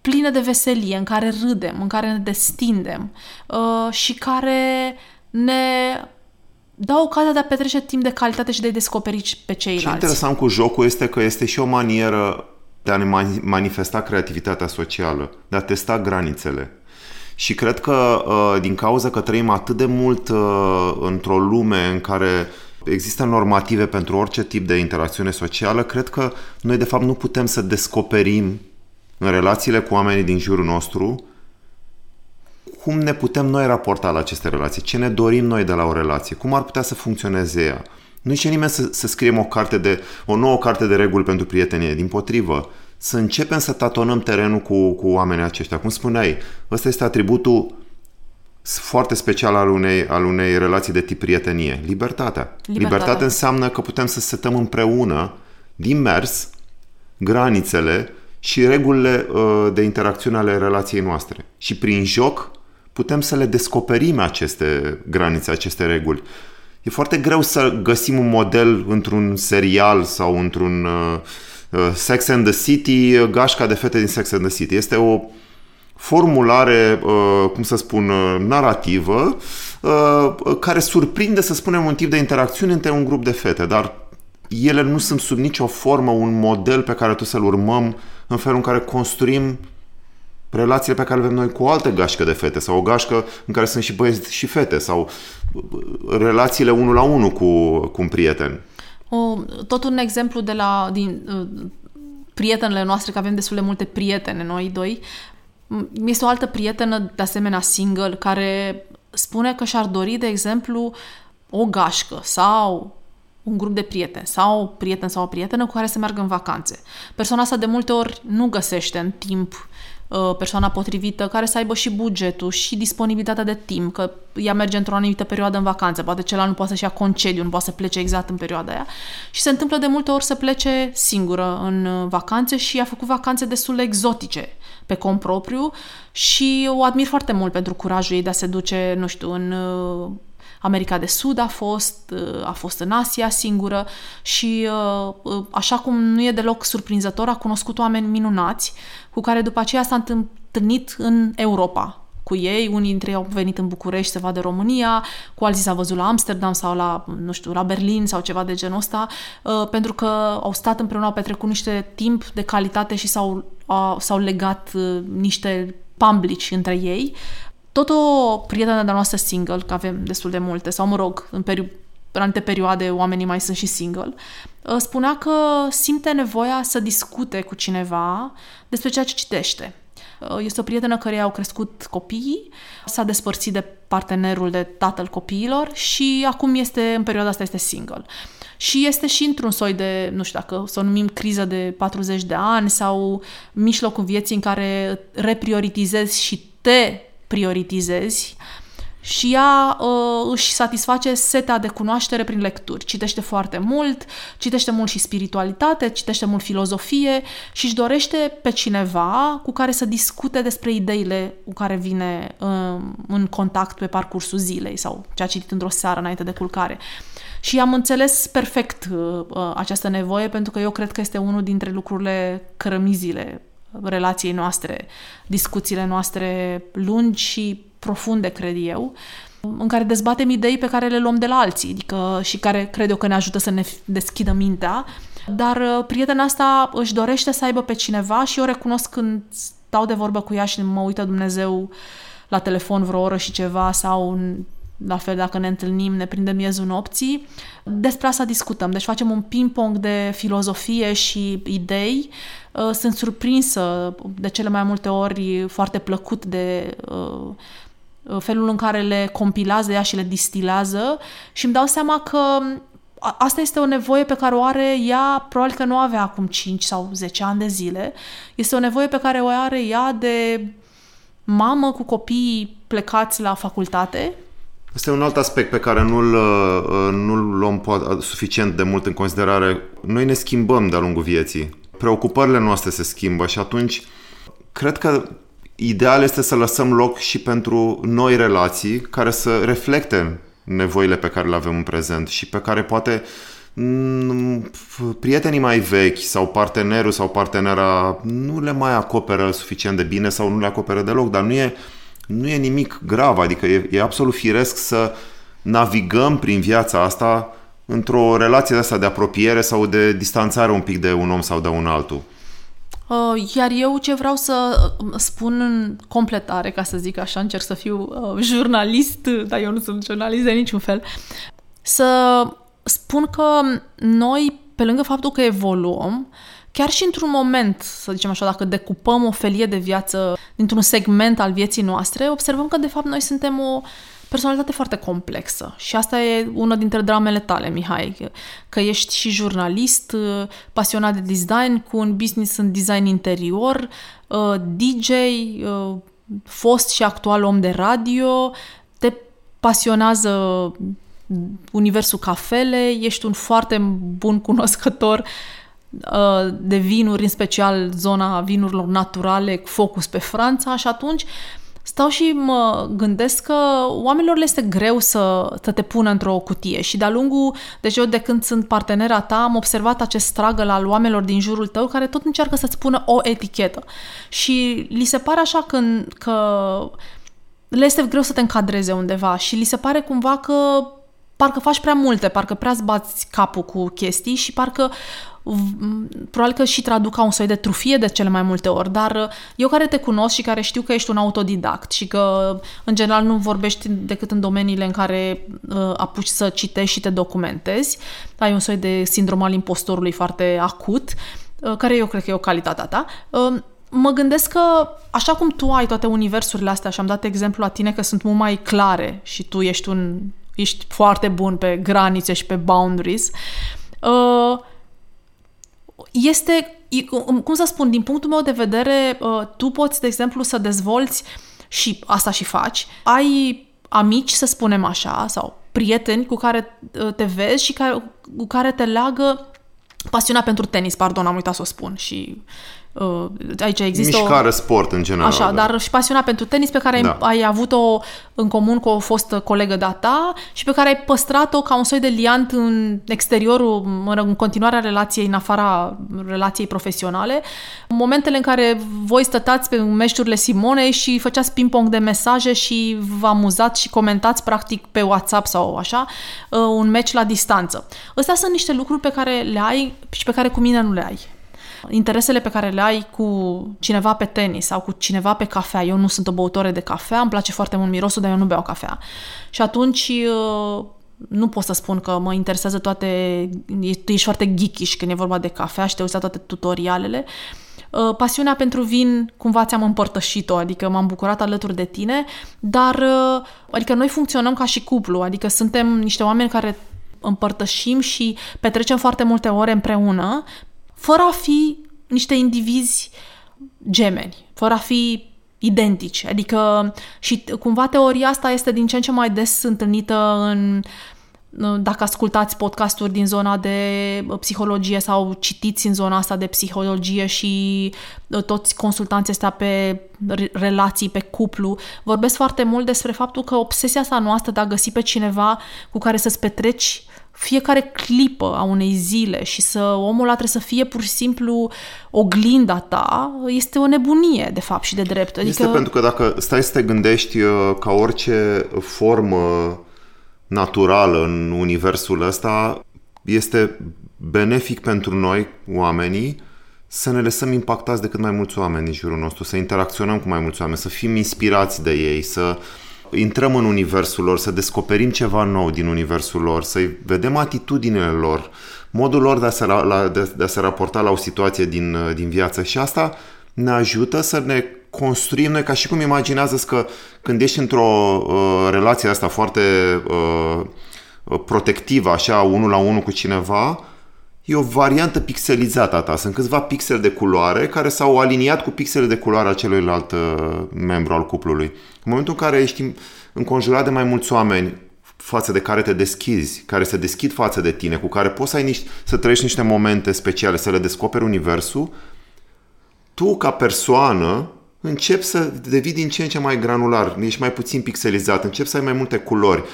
pline de veselie, în care râdem, în care ne destindem uh, și care ne dau ocazia de a petrece timp de calitate și de a descoperi pe ceilalți. Ce interesant cu jocul este că este și o manieră de a ne manifesta creativitatea socială, de a testa granițele. Și cred că uh, din cauza că trăim atât de mult uh, într-o lume în care există normative pentru orice tip de interacțiune socială, cred că noi de fapt nu putem să descoperim în relațiile cu oamenii din jurul nostru cum ne putem noi raporta la aceste relații, ce ne dorim noi de la o relație, cum ar putea să funcționeze ea. Nu zice nimeni să, să scriem o carte de o nouă carte de reguli pentru prietenie, din potrivă să începem să tatonăm terenul cu, cu oamenii aceștia. Cum spuneai, ăsta este atributul foarte special al unei, al unei relații de tip prietenie. Libertatea. Libertatea. Libertatea înseamnă că putem să setăm împreună, din mers, granițele și regulile uh, de interacțiune ale relației noastre. Și prin joc putem să le descoperim aceste granițe, aceste reguli. E foarte greu să găsim un model într-un serial sau într-un uh, Uh, Sex and the City, uh, gașca de fete din Sex and the City. Este o formulare, uh, cum să spun, narrativă, care surprinde, să spunem, un tip de interacțiune între un grup de fete, dar ele nu sunt sub nicio formă un model pe care tu să-l urmăm în felul în care construim relațiile pe care le avem noi cu o altă gașcă de fete sau o gașcă în care sunt și băieți și fete sau relațiile unul la unul cu, cu un prieten. O, tot un exemplu de la, din, prietenele noastre, că avem destul de multe prietene noi doi. Este o altă prietenă, de asemenea single, care spune că și-ar dori, de exemplu, o gașcă sau un grup de prieteni sau prieten sau o prietenă cu care să meargă în vacanțe. Persoana asta de multe ori nu găsește în timp uh, persoana potrivită care să aibă și bugetul și disponibilitatea de timp, că ea merge într-o anumită perioadă în vacanță, poate celălalt nu poate să-și ia concediu, nu poate să plece exact în perioada aia. Și se întâmplă de multe ori să plece singură în uh, vacanțe și a făcut vacanțe destul de exotice pe cont propriu și o admir foarte mult pentru curajul ei de a se duce, nu știu, în uh, America de Sud a fost, uh, a fost în Asia singură și uh, uh, așa cum nu e deloc surprinzător, a cunoscut oameni minunați cu care după aceea s-a întâlnit în Europa cu ei, unii dintre ei au venit în București să vadă România, cu alții s-au văzut la Amsterdam sau la, nu știu, la Berlin sau ceva de genul ăsta, pentru că au stat împreună, au petrecut niște timp de calitate și s-au, s-au legat niște pamblici între ei, tot o prietenă de noastră single, că avem destul de multe, sau mă rog, în, peri- în anumite perioade oamenii mai sunt și single, uh, spunea că simte nevoia să discute cu cineva despre ceea ce citește. Uh, este o prietenă care au crescut copiii, s-a despărțit de partenerul de tatăl copiilor și acum este, în perioada asta, este single. Și este și într-un soi de, nu știu dacă să o numim criză de 40 de ani sau mijlocul vieții în care reprioritizezi și te prioritizezi și ea uh, își satisface setea de cunoaștere prin lecturi. Citește foarte mult, citește mult și spiritualitate, citește mult filozofie și își dorește pe cineva cu care să discute despre ideile cu care vine uh, în contact pe parcursul zilei sau ce a citit într-o seară înainte de culcare. Și am înțeles perfect uh, uh această nevoie pentru că eu cred că este unul dintre lucrurile cărămizile relației noastre, discuțiile noastre lungi și profunde, cred eu, în care dezbatem idei pe care le luăm de la alții adică, și care cred eu că ne ajută să ne deschidă mintea, dar uh, prietena asta își dorește să aibă pe cineva și eu recunosc când stau de vorbă cu ea și mă uită Dumnezeu la telefon vreo oră și ceva sau la fel dacă ne întâlnim, ne prindem miezul nopții. Despre asta discutăm, deci facem un ping-pong de filozofie și idei. Uh, sunt surprinsă de cele mai multe ori foarte plăcut de uh, uh, felul în care le compilează ea și le distilează și îmi dau seama că asta este o nevoie pe care o are ea, probabil că nu avea acum 5 sau 10 ani de zile. Este o nevoie pe care o are ea de mamă cu copii plecați la facultate este un alt aspect pe care nu-l, uh, nu-l luăm suficient de mult în considerare. Noi ne schimbăm de-a lungul vieții. Preocupările noastre se schimbă și atunci cred că ideal este să lăsăm loc și pentru noi relații care să reflecte nevoile pe care le avem în prezent și pe care poate mm, prietenii mai vechi sau partenerul sau partenera nu le mai acoperă suficient de bine sau nu le acoperă deloc, dar nu e nu e nimic grav, adică e, e absolut firesc să navigăm prin viața asta într-o relație de asta de apropiere sau de distanțare un pic de un om sau de un altul. Uh, iar eu ce vreau să uh, spun în completare, ca să zic așa, încerc să fiu uh, jurnalist, dar eu nu sunt jurnalist de niciun fel, să spun că noi, pe lângă faptul că evoluăm, chiar și într-un moment, să zicem așa, dacă decupăm o felie de viață dintr-un segment al vieții noastre, observăm că de fapt noi suntem o personalitate foarte complexă. Și asta e una dintre dramele tale, Mihai, că ești și jurnalist, pasionat de design, cu un business în design interior, uh, DJ, uh, fost și actual om de radio, te pasionează universul cafele, ești un foarte bun cunoscător Uh, de vinuri, în special zona vinurilor naturale, focus pe Franța și atunci stau și mă gândesc că oamenilor le este greu să, să te pună într-o cutie și de-a lungul, deci eu de când sunt partenera ta, am observat acest struggle al oamenilor din jurul tău care tot încearcă să-ți pună o etichetă. Și li se pare așa că, că le este greu să te încadreze undeva și li se pare cumva că parcă faci prea multe, parcă prea bați capul cu chestii și parcă probabil că și traduc ca un soi de trufie de cele mai multe ori, dar uh, eu care te cunosc și care știu că ești un autodidact și că în general nu vorbești decât în domeniile în care uh, apuci să citești și te documentezi, ai un soi de sindrom al impostorului foarte acut, uh, care eu cred că e o calitate a ta, uh, mă gândesc că așa cum tu ai toate universurile astea și am dat exemplu la tine că sunt mult mai clare și tu ești un ești foarte bun pe granițe și pe boundaries, uh, este, cum să spun, din punctul meu de vedere, tu poți, de exemplu, să dezvolți și asta și faci, ai amici, să spunem așa, sau prieteni cu care te vezi și care, cu care te leagă pasiunea pentru tenis, pardon, am uitat să o spun și uh, aici există Mișcare, o... sport în general. Așa, da. dar și pasiunea pentru tenis pe care da. ai, ai avut-o în comun cu o fostă colegă de-a ta și pe care ai păstrat-o ca un soi de liant în exteriorul, în continuarea relației, în afara relației profesionale. În momentele în care voi stătați pe meșturile Simonei și făceați ping-pong de mesaje și vă amuzați și comentați practic pe WhatsApp sau așa uh, un meci la distanță. Astea sunt niște lucruri pe care le ai și pe care cu mine nu le ai interesele pe care le ai cu cineva pe tenis sau cu cineva pe cafea. Eu nu sunt o băutoare de cafea, îmi place foarte mult mirosul, dar eu nu beau cafea. Și atunci uh, nu pot să spun că mă interesează toate, tu ești foarte geekish când e vorba de cafea și te uiți la toate tutorialele. Uh, pasiunea pentru vin cumva ți-am împărtășit-o, adică m-am bucurat alături de tine, dar uh, adică noi funcționăm ca și cuplu, adică suntem niște oameni care împărtășim și petrecem foarte multe ore împreună, fără a fi niște indivizi gemeni, fără a fi identici. Adică și cumva teoria asta este din ce în ce mai des întâlnită în dacă ascultați podcasturi din zona de psihologie sau citiți în zona asta de psihologie și toți consultanții ăstea pe relații, pe cuplu, vorbesc foarte mult despre faptul că obsesia asta noastră de a găsi pe cineva cu care să-ți petreci fiecare clipă a unei zile și să omul ăla trebuie să fie pur și simplu oglinda ta, este o nebunie, de fapt, și de drept. Adică... Este pentru că dacă stai să te gândești uh, ca orice formă naturală în universul ăsta, este benefic pentru noi, oamenii, să ne lăsăm impactați de cât mai mulți oameni în jurul nostru, să interacționăm cu mai mulți oameni, să fim inspirați de ei, să intrăm în universul lor, să descoperim ceva nou din universul lor, să vedem atitudinile lor, modul lor de a se, la, de, de a se raporta la o situație din, din viață. Și asta ne ajută să ne construim noi ca și cum imaginează că când ești într-o uh, relație asta foarte uh, protectivă, așa, unul la unul cu cineva, e o variantă pixelizată a ta. Sunt câțiva pixeli de culoare care s-au aliniat cu pixele de culoare a celuilalt uh, membru al cuplului. În momentul în care ești înconjurat de mai mulți oameni față de care te deschizi, care se deschid față de tine, cu care poți să, ai niște, să trăiești niște momente speciale, să le descoperi universul, tu ca persoană începi să devii din ce în ce mai granular, ești mai puțin pixelizat, începi să ai mai multe culori,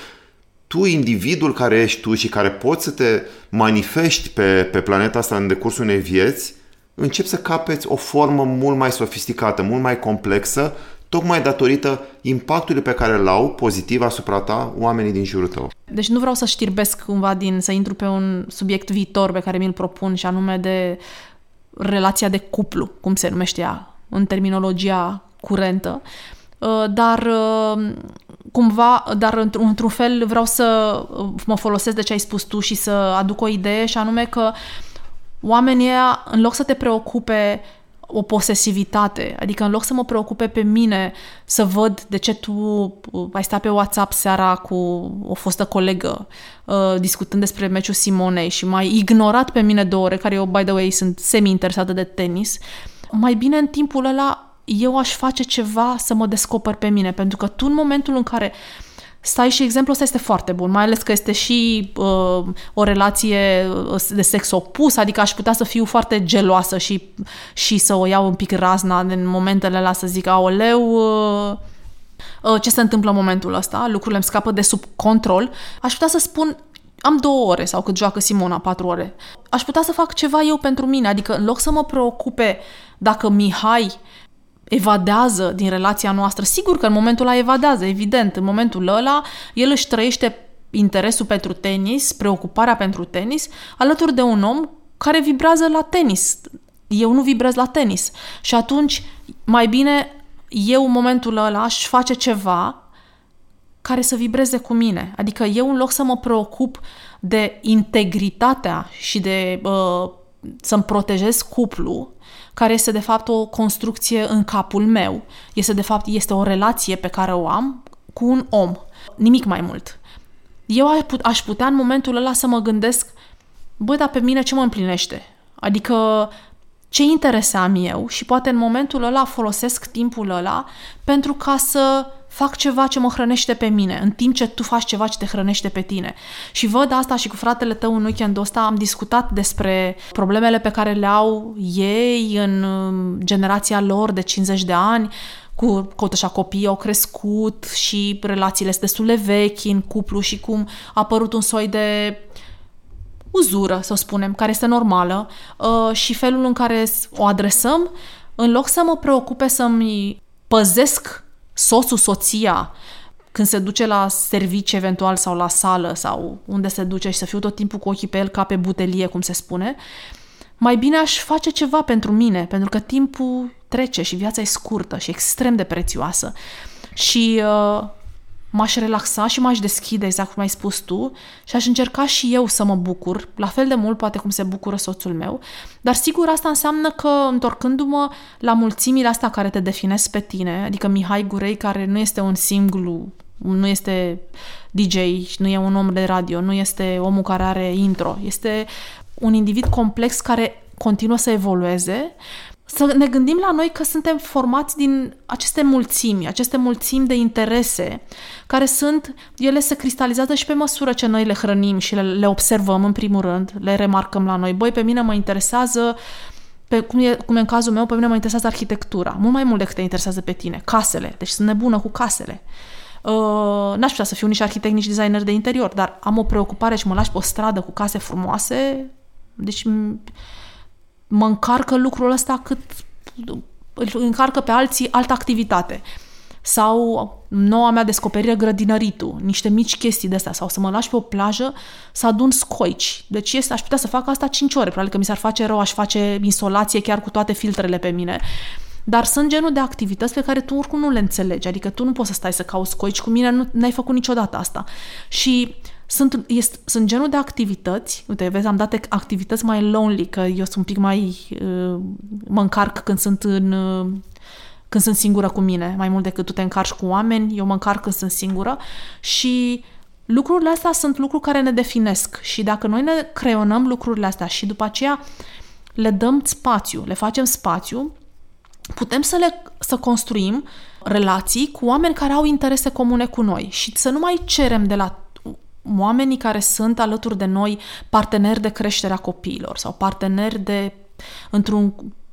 tu, individul care ești tu și care poți să te manifesti pe, pe planeta asta în decursul unei vieți, începi să capeți o formă mult mai sofisticată, mult mai complexă, tocmai datorită impactului pe care îl au pozitiv asupra ta oamenii din jurul tău. Deci nu vreau să știrbesc cumva din, să intru pe un subiect viitor pe care mi-l propun și anume de relația de cuplu, cum se numește ea în terminologia curentă, uh, dar uh, cumva, dar într-un, într-un fel vreau să uh, mă folosesc de ce ai spus tu și să aduc o idee și anume că oamenii ăia, în loc să te preocupe o posesivitate, adică în loc să mă preocupe pe mine să văd de ce tu uh, ai stat pe WhatsApp seara cu o fostă colegă uh, discutând despre meciul Simonei și m-ai ignorat pe mine două ore, care eu, by the way, sunt semi-interesată de tenis, mai bine în timpul ăla eu aș face ceva să mă descoper pe mine, pentru că tu în momentul în care stai și exemplul ăsta este foarte bun, mai ales că este și uh, o relație uh, de sex opus, adică aș putea să fiu foarte geloasă și, și să o iau un pic razna în momentele alea să zic, aoleu, uh, uh, ce se întâmplă în momentul ăsta, lucrurile îmi scapă de sub control, aș putea să spun, am două ore sau cât joacă Simona, patru ore. Aș putea să fac ceva eu pentru mine, adică în loc să mă preocupe dacă Mihai evadează din relația noastră. Sigur că în momentul ăla evadează, evident. În momentul ăla, el își trăiește interesul pentru tenis, preocuparea pentru tenis, alături de un om care vibrează la tenis. Eu nu vibrez la tenis. Și atunci, mai bine, eu în momentul ăla aș face ceva care să vibreze cu mine. Adică eu, în loc să mă preocup de integritatea și de uh, să-mi protejez cuplu, care este de fapt o construcție în capul meu. Este de fapt este o relație pe care o am cu un om. Nimic mai mult. Eu aș putea în momentul ăla să mă gândesc, băi, dar pe mine ce mă împlinește? Adică ce interese am eu și poate în momentul ăla folosesc timpul ăla pentru ca să fac ceva ce mă hrănește pe mine, în timp ce tu faci ceva ce te hrănește pe tine. Și văd asta și cu fratele tău în weekendul ăsta am discutat despre problemele pe care le au ei în um, generația lor de 50 de ani, cu, cu așa copiii au crescut și relațiile sunt destul de vechi în cuplu și cum a apărut un soi de uzură, să spunem, care este normală uh, și felul în care o adresăm, în loc să mă preocupe să-mi păzesc soțul, soția, când se duce la serviciu eventual sau la sală sau unde se duce și să fiu tot timpul cu ochii pe el ca pe butelie, cum se spune, mai bine aș face ceva pentru mine, pentru că timpul trece și viața e scurtă și extrem de prețioasă. Și uh, m-aș relaxa și m-aș deschide, exact cum ai spus tu, și aș încerca și eu să mă bucur, la fel de mult poate cum se bucură soțul meu, dar sigur asta înseamnă că întorcându-mă la mulțimile astea care te definesc pe tine, adică Mihai Gurei care nu este un singlu, nu este DJ, nu e un om de radio, nu este omul care are intro, este un individ complex care continuă să evolueze să ne gândim la noi că suntem formați din aceste mulțimi, aceste mulțimi de interese, care sunt, ele se cristalizează și pe măsură ce noi le hrănim și le, le observăm în primul rând, le remarcăm la noi. Băi, pe mine mă interesează pe, cum, e, cum e în cazul meu, pe mine mă interesează arhitectura, mult mai mult decât te interesează pe tine, casele, deci sunt nebună cu casele. Uh, n-aș putea să fiu nici arhitect, nici designer de interior, dar am o preocupare și mă lași pe o stradă cu case frumoase, deci mă încarcă lucrul ăsta cât îl încarcă pe alții altă activitate. Sau noua mea descoperire grădinăritul, niște mici chestii de astea, sau să mă lași pe o plajă să adun scoici. Deci este, aș putea să fac asta 5 ore, probabil că mi s-ar face rău, aș face insolație chiar cu toate filtrele pe mine. Dar sunt genul de activități pe care tu oricum nu le înțelegi, adică tu nu poți să stai să cauți scoici, cu mine nu ai făcut niciodată asta. Și sunt, este, sunt genul de activități, uite, vezi, am dat activități mai lonely, că eu sunt un pic mai, uh, mă încarc când sunt în, uh, când sunt singură cu mine, mai mult decât tu te încarci cu oameni, eu mă încarc când sunt singură și lucrurile astea sunt lucruri care ne definesc și dacă noi ne creionăm lucrurile astea și după aceea le dăm spațiu, le facem spațiu, putem să le să construim relații cu oameni care au interese comune cu noi și să nu mai cerem de la oamenii care sunt alături de noi parteneri de creștere a copiilor sau parteneri de într-o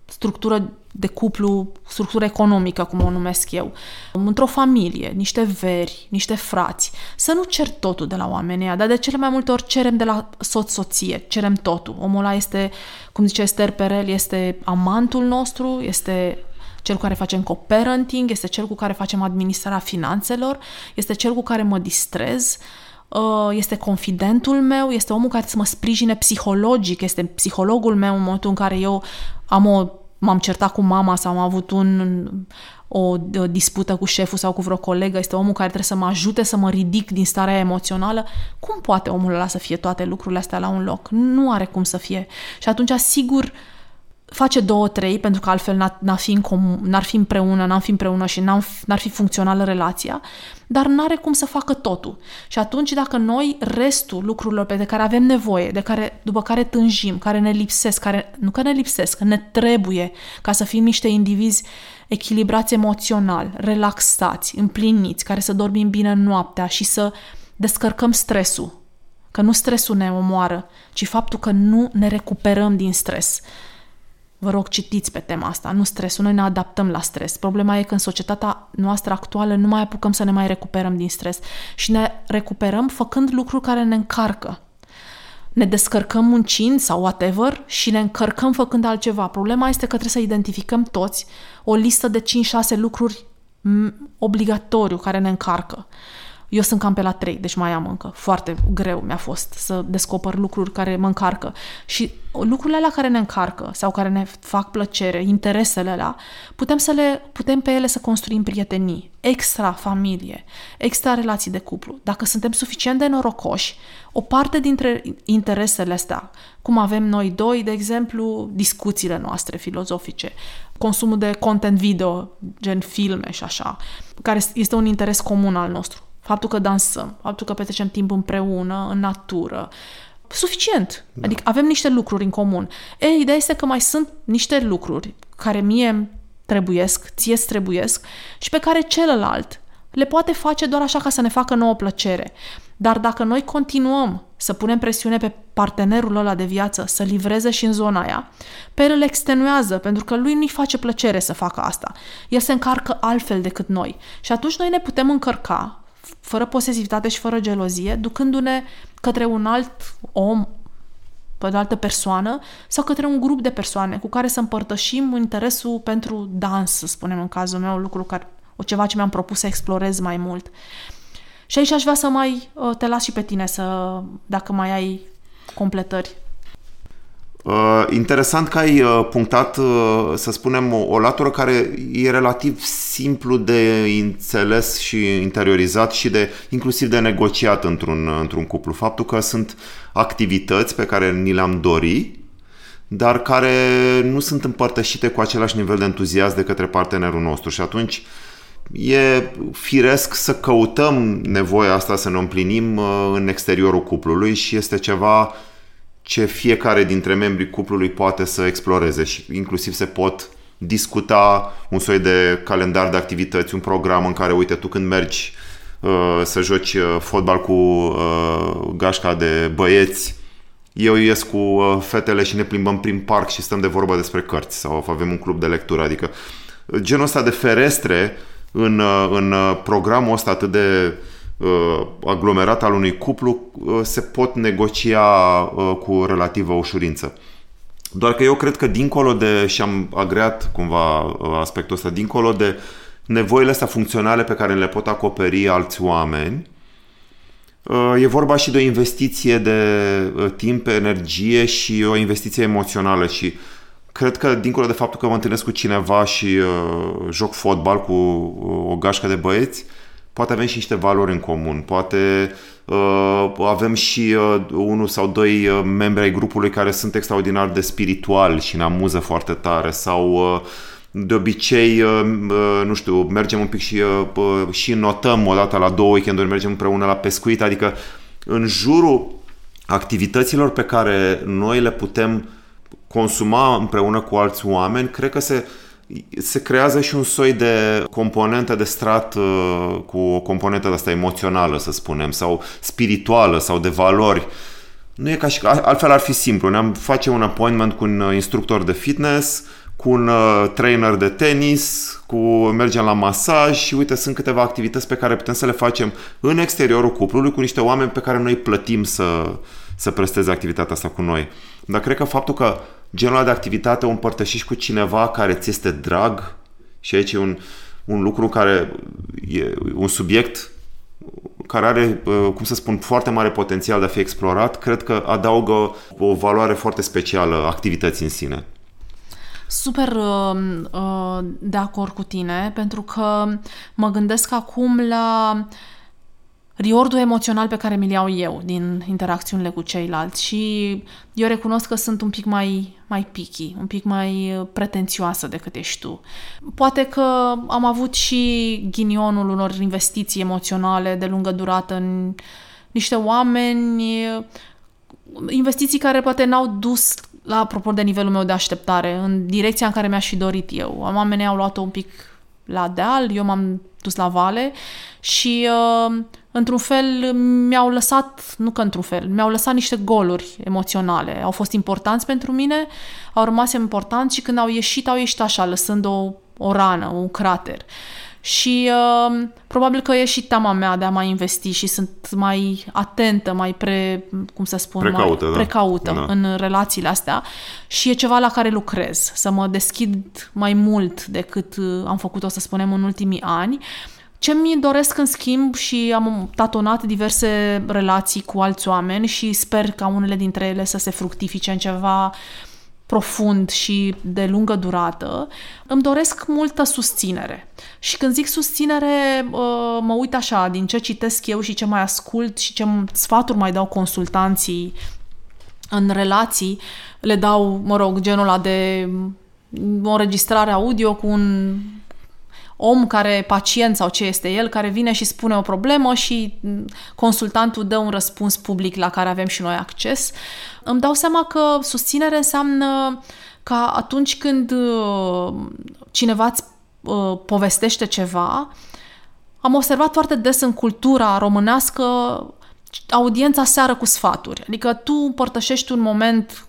structură de cuplu, structură economică, cum o numesc eu, într-o familie, niște veri, niște frați, să nu cer totul de la oamenii ăia, dar de cele mai multe ori cerem de la soț-soție, cerem totul. Omul ăla este, cum zice Esther Perel, este amantul nostru, este cel cu care facem co-parenting, este cel cu care facem administrarea finanțelor, este cel cu care mă distrez, Uh, este confidentul meu, este omul care să mă sprijine psihologic, este psihologul meu în momentul în care eu am o, m-am certat cu mama sau am avut un, o, o dispută cu șeful sau cu vreo colegă, este omul care trebuie să mă ajute să mă ridic din starea emoțională. Cum poate omul ăla să fie toate lucrurile astea la un loc? Nu are cum să fie. Și atunci, sigur, uh, face două, trei, pentru că altfel n-ar fi, în comun, n-ar fi împreună, n-am fi împreună și n-ar fi funcțională relația, dar n-are cum să facă totul. Și atunci dacă noi restul lucrurilor pe care avem nevoie, de care, după care tânjim, care ne lipsesc, care, nu că ne lipsesc, ne trebuie ca să fim niște indivizi echilibrați emoțional, relaxați, împliniți, care să dormim bine noaptea și să descărcăm stresul. Că nu stresul ne omoară, ci faptul că nu ne recuperăm din stres. Vă rog, citiți pe tema asta, nu stresul, noi ne adaptăm la stres. Problema e că în societatea noastră actuală nu mai apucăm să ne mai recuperăm din stres și ne recuperăm făcând lucruri care ne încarcă. Ne descărcăm muncind sau whatever și ne încărcăm făcând altceva. Problema este că trebuie să identificăm toți o listă de 5-6 lucruri obligatoriu care ne încarcă. Eu sunt cam pe la 3, deci mai am încă. Foarte greu mi-a fost să descoper lucruri care mă încarcă. Și lucrurile alea care ne încarcă sau care ne fac plăcere, interesele alea, putem, să le, putem pe ele să construim prietenii, extra familie, extra relații de cuplu. Dacă suntem suficient de norocoși, o parte dintre interesele astea, cum avem noi doi, de exemplu, discuțiile noastre filozofice, consumul de content video, gen filme și așa, care este un interes comun al nostru. Faptul că dansăm, faptul că petrecem timp împreună, în natură, suficient. Da. Adică avem niște lucruri în comun. Ei, ideea este că mai sunt niște lucruri care mie trebuiesc, ție trebuiesc și pe care celălalt le poate face doar așa ca să ne facă nouă plăcere. Dar dacă noi continuăm să punem presiune pe partenerul ăla de viață să livreze și în zona aia, pe el îl extenuează, pentru că lui nu-i face plăcere să facă asta. El se încarcă altfel decât noi. Și atunci noi ne putem încărca, fără posesivitate și fără gelozie, ducându-ne către un alt om, pe o altă persoană, sau către un grup de persoane cu care să împărtășim interesul pentru dans, să spunem în cazul meu, lucru care, o ceva ce mi-am propus să explorez mai mult. Și aici aș vrea să mai uh, te las și pe tine, să, dacă mai ai completări. Uh, interesant că ai uh, punctat, uh, să spunem, o, o latură care e relativ simplu de înțeles și interiorizat și de inclusiv de negociat într-un, într-un cuplu. Faptul că sunt activități pe care ni le-am dori, dar care nu sunt împărtășite cu același nivel de entuziasm de către partenerul nostru și atunci e firesc să căutăm nevoia asta să ne împlinim uh, în exteriorul cuplului și este ceva ce fiecare dintre membrii cuplului poate să exploreze și inclusiv se pot discuta un soi de calendar de activități, un program în care, uite, tu când mergi uh, să joci uh, fotbal cu uh, gașca de băieți, eu ies cu uh, fetele și ne plimbăm prin parc și stăm de vorbă despre cărți sau avem un club de lectură, adică genul ăsta de ferestre în, uh, în uh, programul ăsta atât de uh, aglomerat al unui cuplu uh, se pot negocia uh, cu relativă ușurință. Doar că eu cred că dincolo de, și am agreat cumva uh, aspectul ăsta, dincolo de nevoile astea funcționale pe care le pot acoperi alți oameni, e vorba și de o investiție de timp, energie și o investiție emoțională și cred că dincolo de faptul că mă întâlnesc cu cineva și uh, joc fotbal cu o gașcă de băieți, poate avem și niște valori în comun, poate uh, avem și uh, unul sau doi uh, membri ai grupului care sunt extraordinar de spiritual și ne amuză foarte tare sau uh, de obicei, uh, uh, nu știu, mergem un pic și, uh, și notăm o dată la două weekenduri, mergem împreună la pescuit, adică în jurul activităților pe care noi le putem consuma împreună cu alți oameni, cred că se, se creează și un soi de componentă de strat uh, cu o componentă de asta emoțională, să spunem, sau spirituală, sau de valori. Nu e ca și... Altfel ar fi simplu. Ne-am face un appointment cu un uh, instructor de fitness, cu un uh, trainer de tenis, cu mergem la masaj și uite, sunt câteva activități pe care putem să le facem în exteriorul cuplului cu niște oameni pe care noi plătim să, să presteze activitatea asta cu noi. Dar cred că faptul că genul de activitate o împărtășești cu cineva care ți este drag și aici e un, un lucru care e un subiect care are, uh, cum să spun, foarte mare potențial de a fi explorat, cred că adaugă o valoare foarte specială activității în sine. Super uh, uh, de acord cu tine, pentru că mă gândesc acum la uh, riordul emoțional pe care mi-l iau eu din interacțiunile cu ceilalți și eu recunosc că sunt un pic mai, mai picky, un pic mai uh, pretențioasă decât ești tu. Poate că am avut și ghinionul unor investiții emoționale de lungă durată în niște oameni, uh, investiții care poate n-au dus la apropo de nivelul meu de așteptare, în direcția în care mi-aș fi dorit eu. Oamenii au luat-o un pic la deal, eu m-am dus la vale și uh, într-un fel mi-au lăsat, nu că într-un fel, mi-au lăsat niște goluri emoționale. Au fost importanți pentru mine, au rămas importanți și când au ieșit, au ieșit așa, lăsând o, o rană, un crater. Și uh, probabil că e și teama mea de a mai investi și sunt mai atentă, mai pre, cum să spun, precaută, mai da. precaută Da. în relațiile astea și e ceva la care lucrez, să mă deschid mai mult decât uh, am făcut-o, să spunem, în ultimii ani Ce mi doresc în schimb și am tatonat diverse relații cu alți oameni și sper ca unele dintre ele să se fructifice în ceva profund și de lungă durată, îmi doresc multă susținere. Și când zic susținere, uh, mă uit așa, din ce citesc eu și ce mai ascult și ce sfaturi mai dau consultanții în relații, le dau, mă rog, genul ăla de o înregistrare audio cu un om care, pacient sau ce este el, care vine și spune o problemă și consultantul dă un răspuns public la care avem și noi acces. Îmi dau seama că susținere înseamnă ca atunci când uh, cineva îți uh, povestește ceva, am observat foarte des în cultura românească audiența seară cu sfaturi. Adică tu împărtășești un moment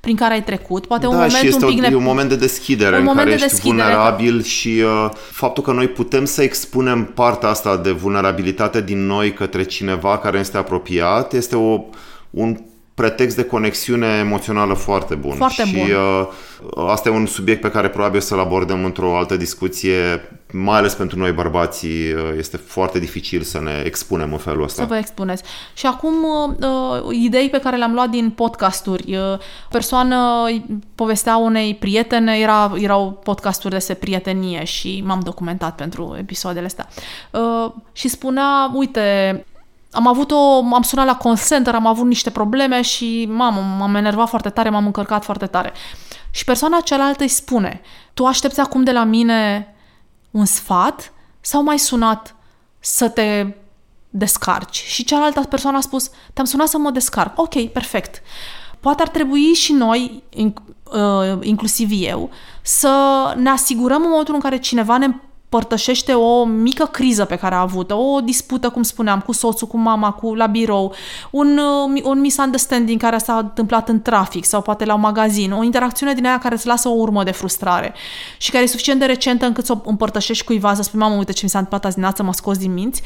prin care ai trecut, poate da, un moment și este un pic ne... un moment de deschidere un în moment care de ești deschidere. vulnerabil și uh, faptul că noi putem să expunem partea asta de vulnerabilitate din noi către cineva care este apropiat este o, un pretext de conexiune emoțională foarte bun. Foarte și bun. Uh, asta e un subiect pe care probabil să-l abordăm într-o altă discuție, mai ales pentru noi bărbații, uh, este foarte dificil să ne expunem în felul ăsta. Să vă expuneți. Și acum, uh, idei pe care le-am luat din podcasturi. Uh, persoană povestea unei prietene, era, erau podcasturi despre prietenie și m-am documentat pentru episoadele astea. Uh, și spunea, uite, am avut o, am sunat la call center, am avut niște probleme și, mamă, m-am enervat foarte tare, m-am încărcat foarte tare. Și persoana cealaltă îi spune, tu aștepți acum de la mine un sfat sau mai sunat să te descarci? Și cealaltă persoană a spus, te-am sunat să mă descarc. Ok, perfect. Poate ar trebui și noi, inclusiv eu, să ne asigurăm în momentul în care cineva ne părtășește o mică criză pe care a avut-o, o dispută, cum spuneam, cu soțul, cu mama, cu la birou, un, un misunderstanding care s-a întâmplat în trafic sau poate la un magazin, o interacțiune din aia care îți lasă o urmă de frustrare și care e suficient de recentă încât să o împărtășești cuiva, să spui, mamă, uite ce mi s-a întâmplat azi dimineață, m-a scos din minți,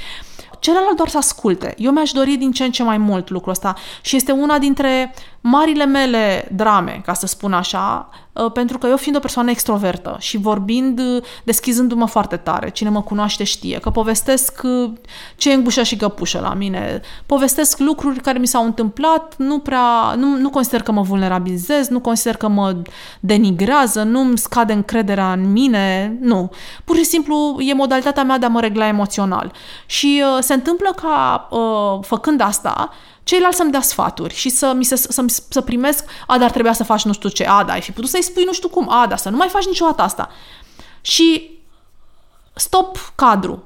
celălalt doar să asculte. Eu mi-aș dori din ce în ce mai mult lucrul ăsta și este una dintre marile mele drame, ca să spun așa, uh, pentru că eu fiind o persoană extrovertă și vorbind, uh, deschizându-mă foarte tare, cine mă cunoaște știe, că povestesc uh, ce e îngbușă și găpușă la mine, povestesc lucruri care mi s-au întâmplat, nu prea, nu, nu consider că mă vulnerabilizez, nu consider că mă denigrează, nu-mi scade încrederea în mine, nu. Pur și simplu e modalitatea mea de a mă regla emoțional. Și uh, se întâmplă ca, uh, făcând asta, ceilalți să-mi dea sfaturi și să, mi se, să, să primesc, a, dar trebuia să faci nu știu ce, a, da, ai fi putut să-i spui nu știu cum, a, da, să nu mai faci niciodată asta. Și stop cadru.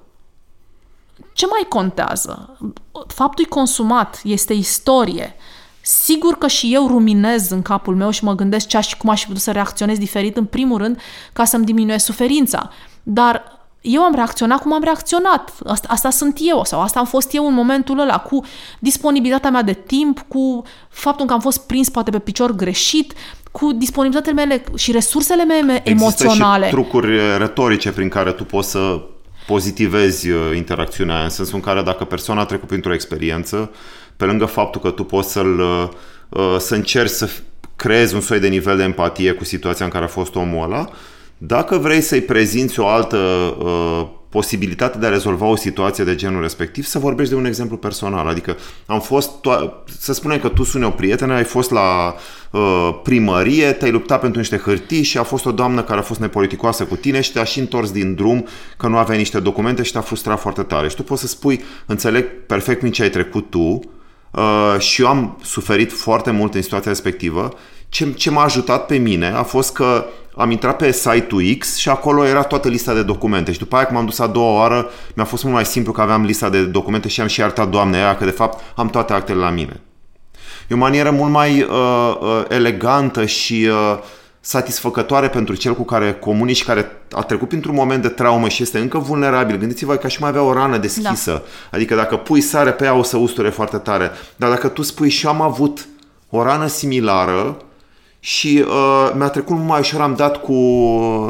Ce mai contează? Faptul e consumat, este istorie. Sigur că și eu ruminez în capul meu și mă gândesc ce aș, cum aș fi putut să reacționez diferit, în primul rând, ca să-mi diminuez suferința. Dar eu am reacționat cum am reacționat. Asta, asta sunt eu sau asta am fost eu în momentul ăla, cu disponibilitatea mea de timp, cu faptul că am fost prins poate pe picior greșit, cu disponibilitatea mele și resursele mele Există emoționale. și trucuri retorice prin care tu poți să pozitivezi uh, interacțiunea aia, în sensul în care dacă persoana a trecut printr-o experiență, pe lângă faptul că tu poți să-l, uh, să încerci să creezi un soi de nivel de empatie cu situația în care a fost omul ăla, dacă vrei să-i prezinți o altă uh, posibilitate de a rezolva o situație de genul respectiv, să vorbești de un exemplu personal. Adică am fost, to- să spunem că tu suni o prietenă, ai fost la uh, primărie, te-ai luptat pentru niște hârtii și a fost o doamnă care a fost nepoliticoasă cu tine și te-a și întors din drum că nu avea niște documente și te-a frustrat foarte tare. Și tu poți să spui, înțeleg perfect prin ce ai trecut tu uh, și eu am suferit foarte mult în situația respectivă. Ce, ce m-a ajutat pe mine a fost că am intrat pe site-ul X și acolo era toată lista de documente și după aia când m-am dus a doua oară mi-a fost mult mai simplu că aveam lista de documente și am și iertat doamne aia că de fapt am toate actele la mine. E o manieră mult mai uh, uh, elegantă și uh, satisfăcătoare pentru cel cu care comunici, care a trecut printr-un moment de traumă și este încă vulnerabil. Gândiți-vă că și mai avea o rană deschisă. Da. Adică dacă pui sare pe ea o să usture foarte tare. Dar dacă tu spui și am avut o rană similară, și uh, mi-a trecut mai ușor, am dat cu,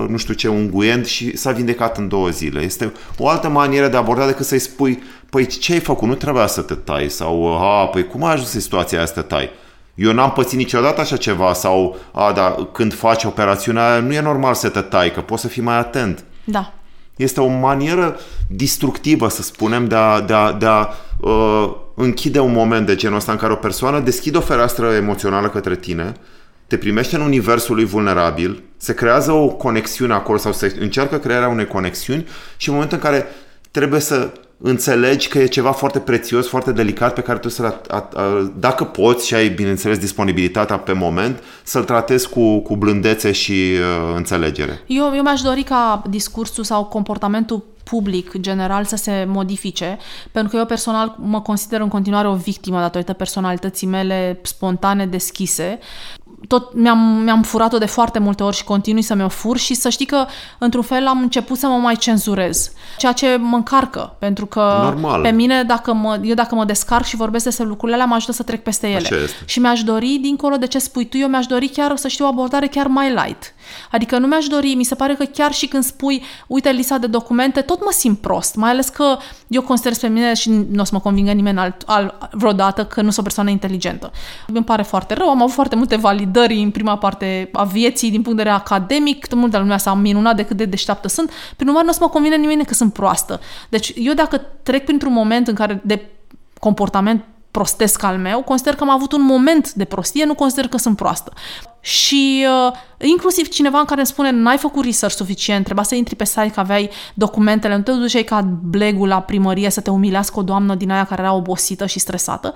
nu știu ce, unguent și s-a vindecat în două zile. Este o altă manieră de a aborda decât să-i spui, păi ce ai făcut, nu trebuia să te tai sau, a, păi cum a ajuns în situația aia să te tai? Eu n-am pățit niciodată așa ceva sau, a, da, când faci operațiunea aia, nu e normal să te tai, că poți să fii mai atent. Da. Este o manieră distructivă, să spunem, de a, de a, de a uh, închide un moment de genul ăsta în care o persoană deschide o fereastră emoțională către tine, te primește în universul lui vulnerabil, se creează o conexiune acolo sau se încearcă crearea unei conexiuni și în momentul în care trebuie să înțelegi că e ceva foarte prețios, foarte delicat pe care trebuie să-l, dacă poți și ai, bineînțeles, disponibilitatea pe moment, să-l tratezi cu, cu blândețe și uh, înțelegere. Eu, eu mi-aș dori ca discursul sau comportamentul public general să se modifice, pentru că eu personal mă consider în continuare o victimă datorită personalității mele spontane, deschise tot mi-am, mi-am furat-o de foarte multe ori și continui să mi-o fur și să știi că, într-un fel, am început să mă mai cenzurez. Ceea ce mă încarcă, pentru că Normal. pe mine, dacă mă, eu dacă mă descarc și vorbesc despre lucrurile alea, mă ajută să trec peste ele. Și mi-aș dori, dincolo de ce spui tu, eu mi-aș dori chiar să știu o abordare chiar mai light. Adică nu mi-aș dori, mi se pare că chiar și când spui, uite lista de documente, tot mă simt prost, mai ales că eu consider pe mine și nu o să mă convingă nimeni alt, alt, vreodată că nu sunt o persoană inteligentă. Îmi pare foarte rău, am avut foarte multe validări în prima parte a vieții din punct de vedere academic, tot multă lumea s-a minunat de cât de deșteaptă sunt, prin urmare nu o să mă convine nimeni că sunt proastă. Deci eu dacă trec printr-un moment în care de comportament prostesc al meu, consider că am avut un moment de prostie, nu consider că sunt proastă. Și uh, inclusiv cineva în care îmi spune n-ai făcut research suficient, trebuia să intri pe site că aveai documentele, nu te duceai ca blegul la primărie să te umilească o doamnă din aia care era obosită și stresată.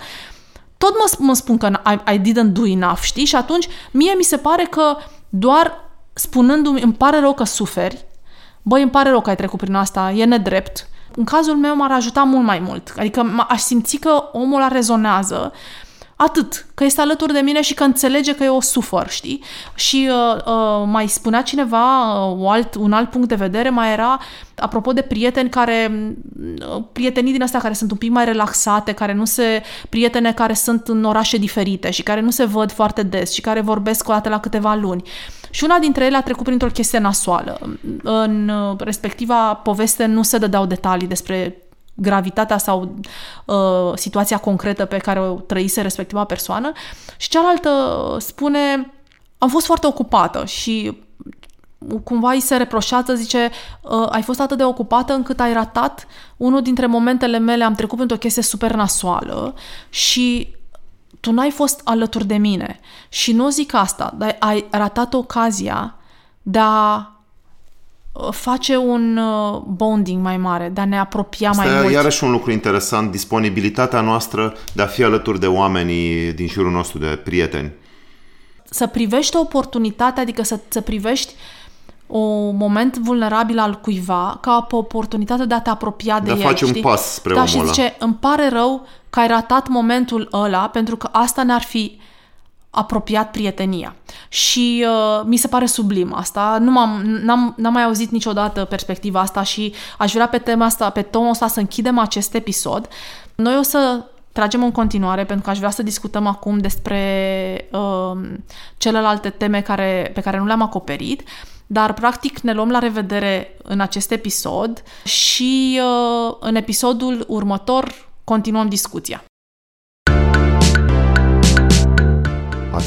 Tot mă, mă spun că I, I didn't do enough, știi? Și atunci mie mi se pare că doar spunându-mi îmi pare rău că suferi, băi, îmi pare rău că ai trecut prin asta, e nedrept, în cazul meu m-ar ajuta mult mai mult. Adică aș simți că omul ăla rezonează Atât, că este alături de mine și că înțelege că eu o sufăr, știi? Și uh, uh, mai spunea cineva, uh, alt, un alt punct de vedere, mai era, apropo de prieteni care, uh, prietenii din astea care sunt un pic mai relaxate, care nu se, prietene care sunt în orașe diferite și care nu se văd foarte des și care vorbesc o dată la câteva luni. Și una dintre ele a trecut printr-o chestie nasoală. În uh, respectiva poveste nu se dădeau detalii despre gravitatea sau uh, situația concretă pe care o trăise respectiva persoană și cealaltă spune am fost foarte ocupată și cumva îi se reproșează, zice, uh, ai fost atât de ocupată încât ai ratat unul dintre momentele mele, am trecut într-o chestie super nasoală și tu n-ai fost alături de mine. Și nu zic asta, dar ai ratat ocazia de a face un uh, bonding mai mare, de a ne apropia Asta mai mult. iarăși un lucru interesant, disponibilitatea noastră de a fi alături de oamenii din jurul nostru, de prieteni. Să privești o oportunitate, adică să, să privești un moment vulnerabil al cuiva ca o oportunitate de a te apropia de, de el. De a face știi? un pas spre da, omul și zice, îmi pare rău că ai ratat momentul ăla pentru că asta ne-ar fi apropiat prietenia. Și uh, mi se pare sublim asta. Nu m-am, n-am, n-am mai auzit niciodată perspectiva asta și aș vrea pe tema asta, pe tonul ăsta să închidem acest episod. Noi o să tragem în continuare pentru că aș vrea să discutăm acum despre uh, celelalte teme care, pe care nu le-am acoperit. Dar, practic, ne luăm la revedere în acest episod și uh, în episodul următor continuăm discuția.